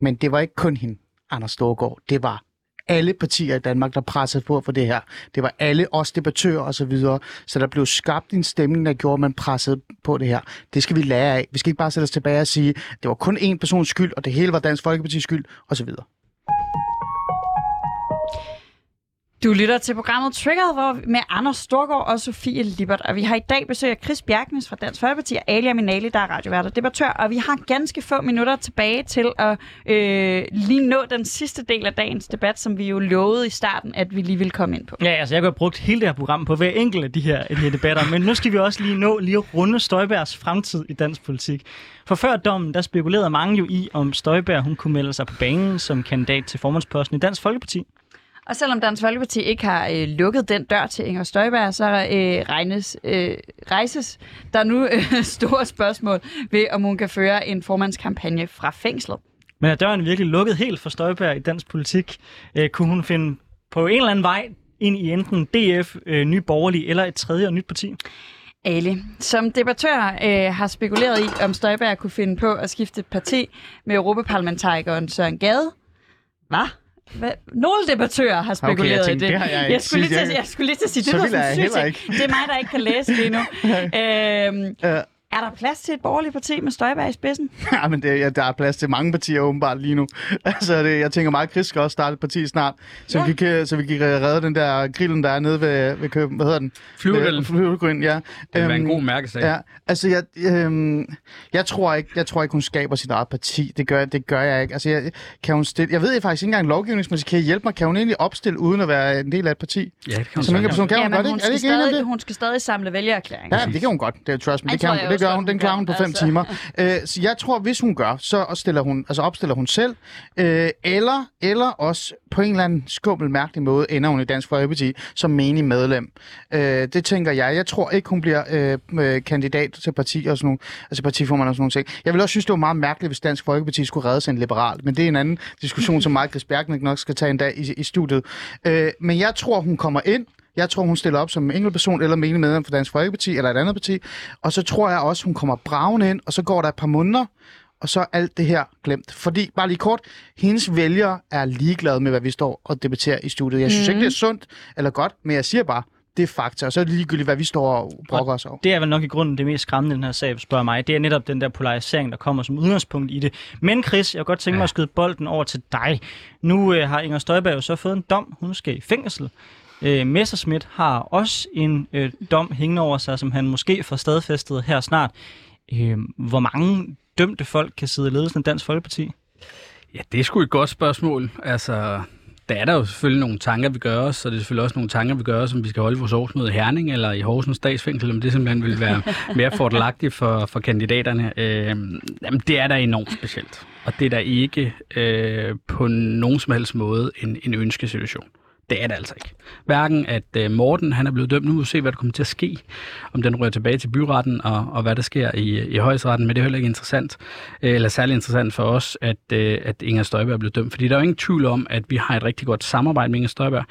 Speaker 4: Men det var ikke kun hende, Anders Storgård. Det var alle partier i Danmark, der pressede på for det her. Det var alle os debattører osv. Så, videre. så der blev skabt en stemning, der gjorde, at man pressede på det her. Det skal vi lære af. Vi skal ikke bare sætte os tilbage og sige, det var kun én persons skyld, og det hele var Dansk Folkepartis skyld osv.
Speaker 2: Du lytter til programmet Triggered hvor med Anders Storgård og Sofie Libert. Og vi har i dag besøg af Chris Bjergnes fra Dansk Folkeparti og Alia Minali, der er radiovært og debattør. Og vi har ganske få minutter tilbage til at øh, lige nå den sidste del af dagens debat, som vi jo lovede i starten, at vi lige ville komme ind på.
Speaker 1: Ja, altså jeg kunne have brugt hele det her program på hver enkelt af de her, de her debatter, men nu skal vi også lige nå lige at runde Støjbergs fremtid i dansk politik. For før dommen, der spekulerede mange jo i, om Støjberg hun kunne melde sig på banen som kandidat til formandsposten i Dansk Folkeparti.
Speaker 2: Og selvom Dansk Folkeparti ikke har øh, lukket den dør til Inger Støjberg, så øh, regnes, øh, rejses der nu øh, *laughs* store spørgsmål ved, om hun kan føre en formandskampagne fra fængslet.
Speaker 1: Men er døren virkelig lukket helt for Støjberg i dansk politik? Øh, kunne hun finde på en eller anden vej ind i enten DF, øh, Ny Borgerlig eller et tredje og nyt parti?
Speaker 2: Ali, som debattør øh, har spekuleret i, om Støjberg kunne finde på at skifte parti med europaparlamentarikeren Søren Gade. Hvad? Hvad? Nogle debattører har spekuleret
Speaker 4: Okay, jeg tænkte,
Speaker 2: i det.
Speaker 4: det har jeg ikke
Speaker 2: jeg, skulle lige til, at- jeg skulle lige til at sige, det
Speaker 4: Så
Speaker 2: lyder
Speaker 4: vil
Speaker 2: som
Speaker 4: jeg ikke.
Speaker 2: Det er mig, der ikke kan læse lige nu. *laughs* øhm,
Speaker 4: Øh,
Speaker 2: Er der plads til et borgerligt parti med Støjberg i spidsen? *laughs*
Speaker 4: Ja, men det, ja, der er plads til mange partier åbenbart lige nu. *laughs* Altså, det, jeg tænker meget, at Chris skal også starte et parti snart, så, ja. vi, kan, så vi kan redde den der grillen, der er nede ved, ved Køben. Hvad hedder den?
Speaker 3: Flyvegrillen.
Speaker 4: Flyvegrillen, ja.
Speaker 3: Det være en
Speaker 4: Øhm,
Speaker 3: god mærkesag.
Speaker 4: Ja, altså jeg, øhm, jeg, tror ikke, jeg tror ikke, hun skaber sit eget parti. Det gør, det gør jeg ikke. Altså, jeg, kan hun stille, jeg ved faktisk ikke engang lovgivningsmæssigt. Kan I hjælpe mig? Kan hun egentlig opstille uden at være en del af et parti?
Speaker 3: Ja, det kan man
Speaker 4: Som ikke
Speaker 3: sige.
Speaker 4: person kan hun
Speaker 2: Jamen,
Speaker 4: godt,
Speaker 2: hun,
Speaker 4: ikke? Er det
Speaker 2: skal
Speaker 4: ikke
Speaker 2: stadig,
Speaker 4: det?
Speaker 2: hun skal stadig samle vælgererklæringer.
Speaker 4: Ja, det kan hun godt. Det er trust me. Det, kan
Speaker 2: tror
Speaker 4: hun,
Speaker 2: jeg
Speaker 4: gør hun. Den klarer hun på fem
Speaker 2: Altså.
Speaker 4: timer. Øh, så jeg tror, hvis hun gør, så opstiller hun, altså opstiller hun selv, øh, eller, eller også på en eller anden skummel mærkelig måde ender hun i Dansk Folkeparti som menig medlem. Øh, det tænker jeg. Jeg tror ikke, hun bliver øh, øh, kandidat til parti og sådan nogle, altså partiformand og sådan nogle ting. Jeg vil også synes, det var meget mærkeligt, hvis Dansk Folkeparti skulle redde sig en liberal, men det er en anden diskussion, som Mark Bergnik nok skal tage en dag i, i studiet. Øh, men jeg tror, hun kommer ind, jeg tror, hun stiller op som enkeltperson eller menig medlem for Dansk Folkeparti eller et andet parti. Og så tror jeg også, hun kommer braven ind, og så går der et par måneder, og så er alt det her glemt. Fordi, bare lige kort, hendes vælgere er ligeglade med, hvad vi står og debatterer i studiet. Jeg synes mm. ikke, det er sundt eller godt, men jeg siger bare, det er fakta, og så er det ligegyldigt, hvad vi står og brokker os over.
Speaker 1: Det er vel nok i grunden det mest skræmmende den her sag, spørger mig. Det er netop den der polarisering, der kommer som udgangspunkt i det. Men Chris, jeg kunne godt tænke mig at skyde bolden over til dig. Nu øh, har Inger Støjberg jo så fået en dom. Hun skal i fængsel. Øh, Messerschmidt har også en øh, dom hængende over sig, som han måske får stadfæstet her snart. Øh, hvor mange dømte folk kan sidde i ledelsen af Dansk Folkeparti?
Speaker 3: Ja, det er sgu et godt spørgsmål. Altså, der er der jo selvfølgelig nogle tanker, vi gør os, og det er selvfølgelig også nogle tanker, vi gør os, om vi skal holde vores årsmøde i Herning eller i Horsens statsfængsel, om det simpelthen vil være *laughs* mere fordelagtigt for, for kandidaterne. Øh, jamen, det er da enormt specielt. Og det er da ikke øh, på nogen som helst måde en, en ønskesituation. Det er det altså ikke. Hverken at øh, Morten han er blevet dømt. Nu må vi se, hvad der kommer til at ske. Om den rører tilbage til byretten, og, og hvad der sker i, i højesteretten. Men det er heller ikke interessant, øh, eller særlig interessant for os, at, øh, at Inger Støjberg er blevet dømt. Fordi der er jo ingen tvivl om, at vi har et rigtig godt samarbejde med Inger Støjberg.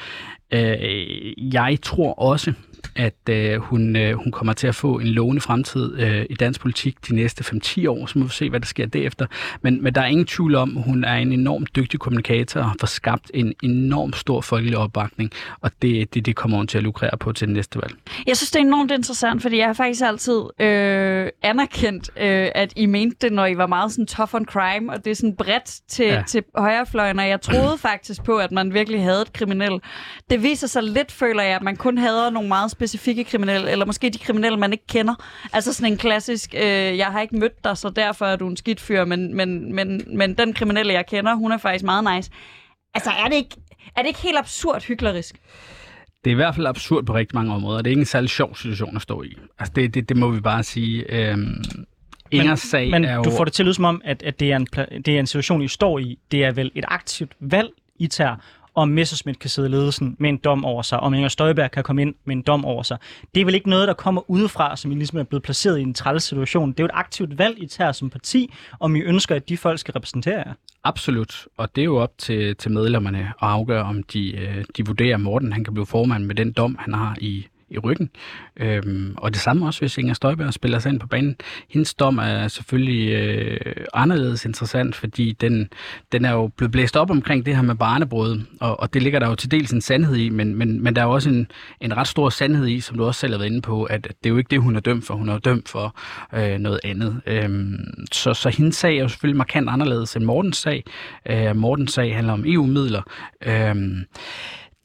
Speaker 3: Øh, jeg tror også, at øh, hun, øh, hun kommer til at få en lovende fremtid øh, i dansk politik de næste 5-10 år, så må vi se, hvad der sker derefter. Men, men der er ingen tvivl om, hun er en enormt dygtig kommunikator og har skabt en enormt stor folkelig opbakning, og det, det, det kommer hun til at lukrere på til det næste valg.
Speaker 2: Jeg synes, det er enormt interessant, fordi jeg har faktisk altid øh, anerkendt, øh, at I mente det, når I var meget sådan tough on crime, og det er sådan bredt til, ja. Til højrefløjen, og jeg troede *clears throat* faktisk på, at man virkelig havde et kriminel. Det viser sig lidt, føler jeg, at man kun hader nogle meget specifikke kriminelle, eller måske de kriminelle, man ikke kender. Altså sådan en klassisk, øh, jeg har ikke mødt dig, så derfor er du en skidt fyr, men, men, men, men den kriminelle, jeg kender, hun er faktisk meget nice. Altså, er det ikke, er det ikke helt absurd hyklerisk?
Speaker 3: Det er i hvert fald absurd på rigtig mange områder. Det er ikke en særlig sjov situation at stå i. Altså det, det, det må vi bare sige. Øhm, Ingers sag
Speaker 1: Men
Speaker 3: er jo...
Speaker 1: du får det til at lyde som om, at, at det, er en, det er en situation, I står i. Det er vel et aktivt valg, I tager, om Messerschmidt kan sidde i ledelsen med en dom over sig, om Inger Støjberg kan komme ind med en dom over sig. Det er vel ikke noget, der kommer udefra, som I ligesom er blevet placeret i en træls situation. Det er jo et aktivt valg, I tager som parti, om I ønsker, at de folk skal repræsentere jer.
Speaker 3: Absolut, og det er jo op til, til medlemmerne at afgøre, om de, øh, de vurderer, at Morten han kan blive formand med den dom, han har i, i ryggen. Øhm, og det samme også, hvis Inger Støjberg spiller sig ind på banen. Hendes dom er selvfølgelig øh, anderledes interessant, fordi den, den er jo blevet blæst op omkring det her med barnebrød, og, og det ligger der jo til dels en sandhed i, men, men, men der er jo også en, en ret stor sandhed i, som du også selv har været inde på, at det er jo ikke det, hun er dømt for. Hun er jo dømt for øh, noget andet. Øhm, så, så hendes sag er jo selvfølgelig markant anderledes end Mortens sag. Øh, Mortens sag handler om EU-midler. Øhm,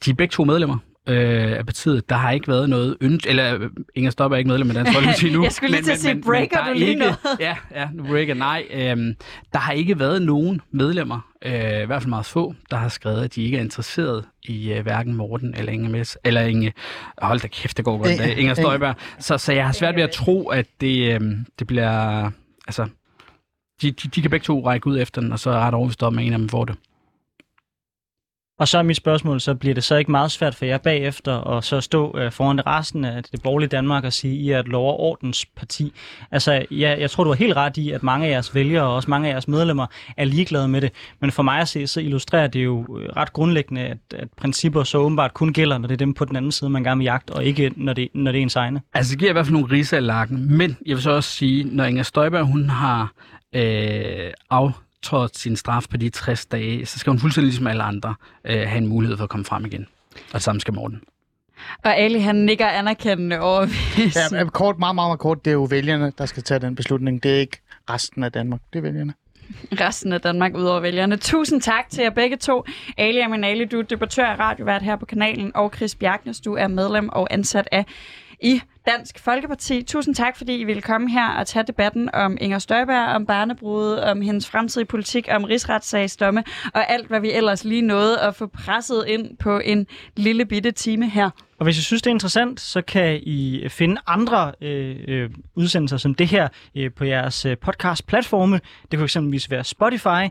Speaker 3: de er begge to medlemmer øh, af partiet. Der har ikke været noget ønske, eller øh, Inger Stopper er ikke medlem af Dansk Folkeparti *laughs* nu.
Speaker 2: Jeg skulle lige til at sige, breaker
Speaker 3: der er
Speaker 2: du lige
Speaker 3: ikke,
Speaker 2: noget? *laughs*
Speaker 3: Ja, ja, nu breaker, nej. Øhm, der har ikke været nogen medlemmer, øh, i hvert fald meget få, der har skrevet, at de ikke er interesseret i øh, hverken Morten eller Inger Mess, eller Inge, hold da kæft, det går godt dag, Inger Støjberg. Så, så jeg har svært ved at tro, at det, øh, det bliver, altså, de, de, de kan begge to række ud efter den, og så er ret overbevist om, at en af dem får det.
Speaker 1: Og så er mit spørgsmål, så bliver det så ikke meget svært for jer bagefter at så stå øh, foran det resten af det borgerlige Danmark og sige, I er et lov- og ordensparti. Altså, jeg, jeg tror, du har helt ret i, at mange af jeres vælgere og også mange af jeres medlemmer er ligeglade med det. Men for mig at se, så illustrerer det jo øh, ret grundlæggende, at, at principper så åbenbart kun gælder, når det er dem på den anden side, man gerne vil jagte, og ikke når det, når det er ens egne.
Speaker 3: Altså, det giver i hvert fald nogle riser i lakken. Men jeg vil så også sige, når Inger Støjberg, hun har øh, aftrådt sin straf på de 60 dage, så skal hun fuldstændig ligesom alle andre øh, have en mulighed for at komme frem igen. Og det samme skal Morten.
Speaker 2: Og Ali, han nikker anerkendende over
Speaker 4: Ja, men kort, meget, meget, meget kort, det er jo vælgerne, der skal tage den beslutning. Det er ikke resten af Danmark, det er vælgerne.
Speaker 2: resten af Danmark ud over vælgerne. Tusind tak til jer begge to. Ali Aminali, du er debattør af radiovært her på kanalen, og Chris Bjergnes, du er medlem og ansat af i Dansk Folkeparti. Tusind tak, fordi I ville komme her og tage debatten om Inger Støjberg, om barnebrudet, om hendes fremtidige politik, om rigsretssagsdomme og alt, hvad vi ellers lige nåede at få presset ind på en lille bitte time her.
Speaker 1: Og hvis I synes, det er interessant, så kan I finde andre øh, øh, udsendelser som det her øh, på jeres øh, podcast-platforme. Det kunne eksempelvis være Spotify,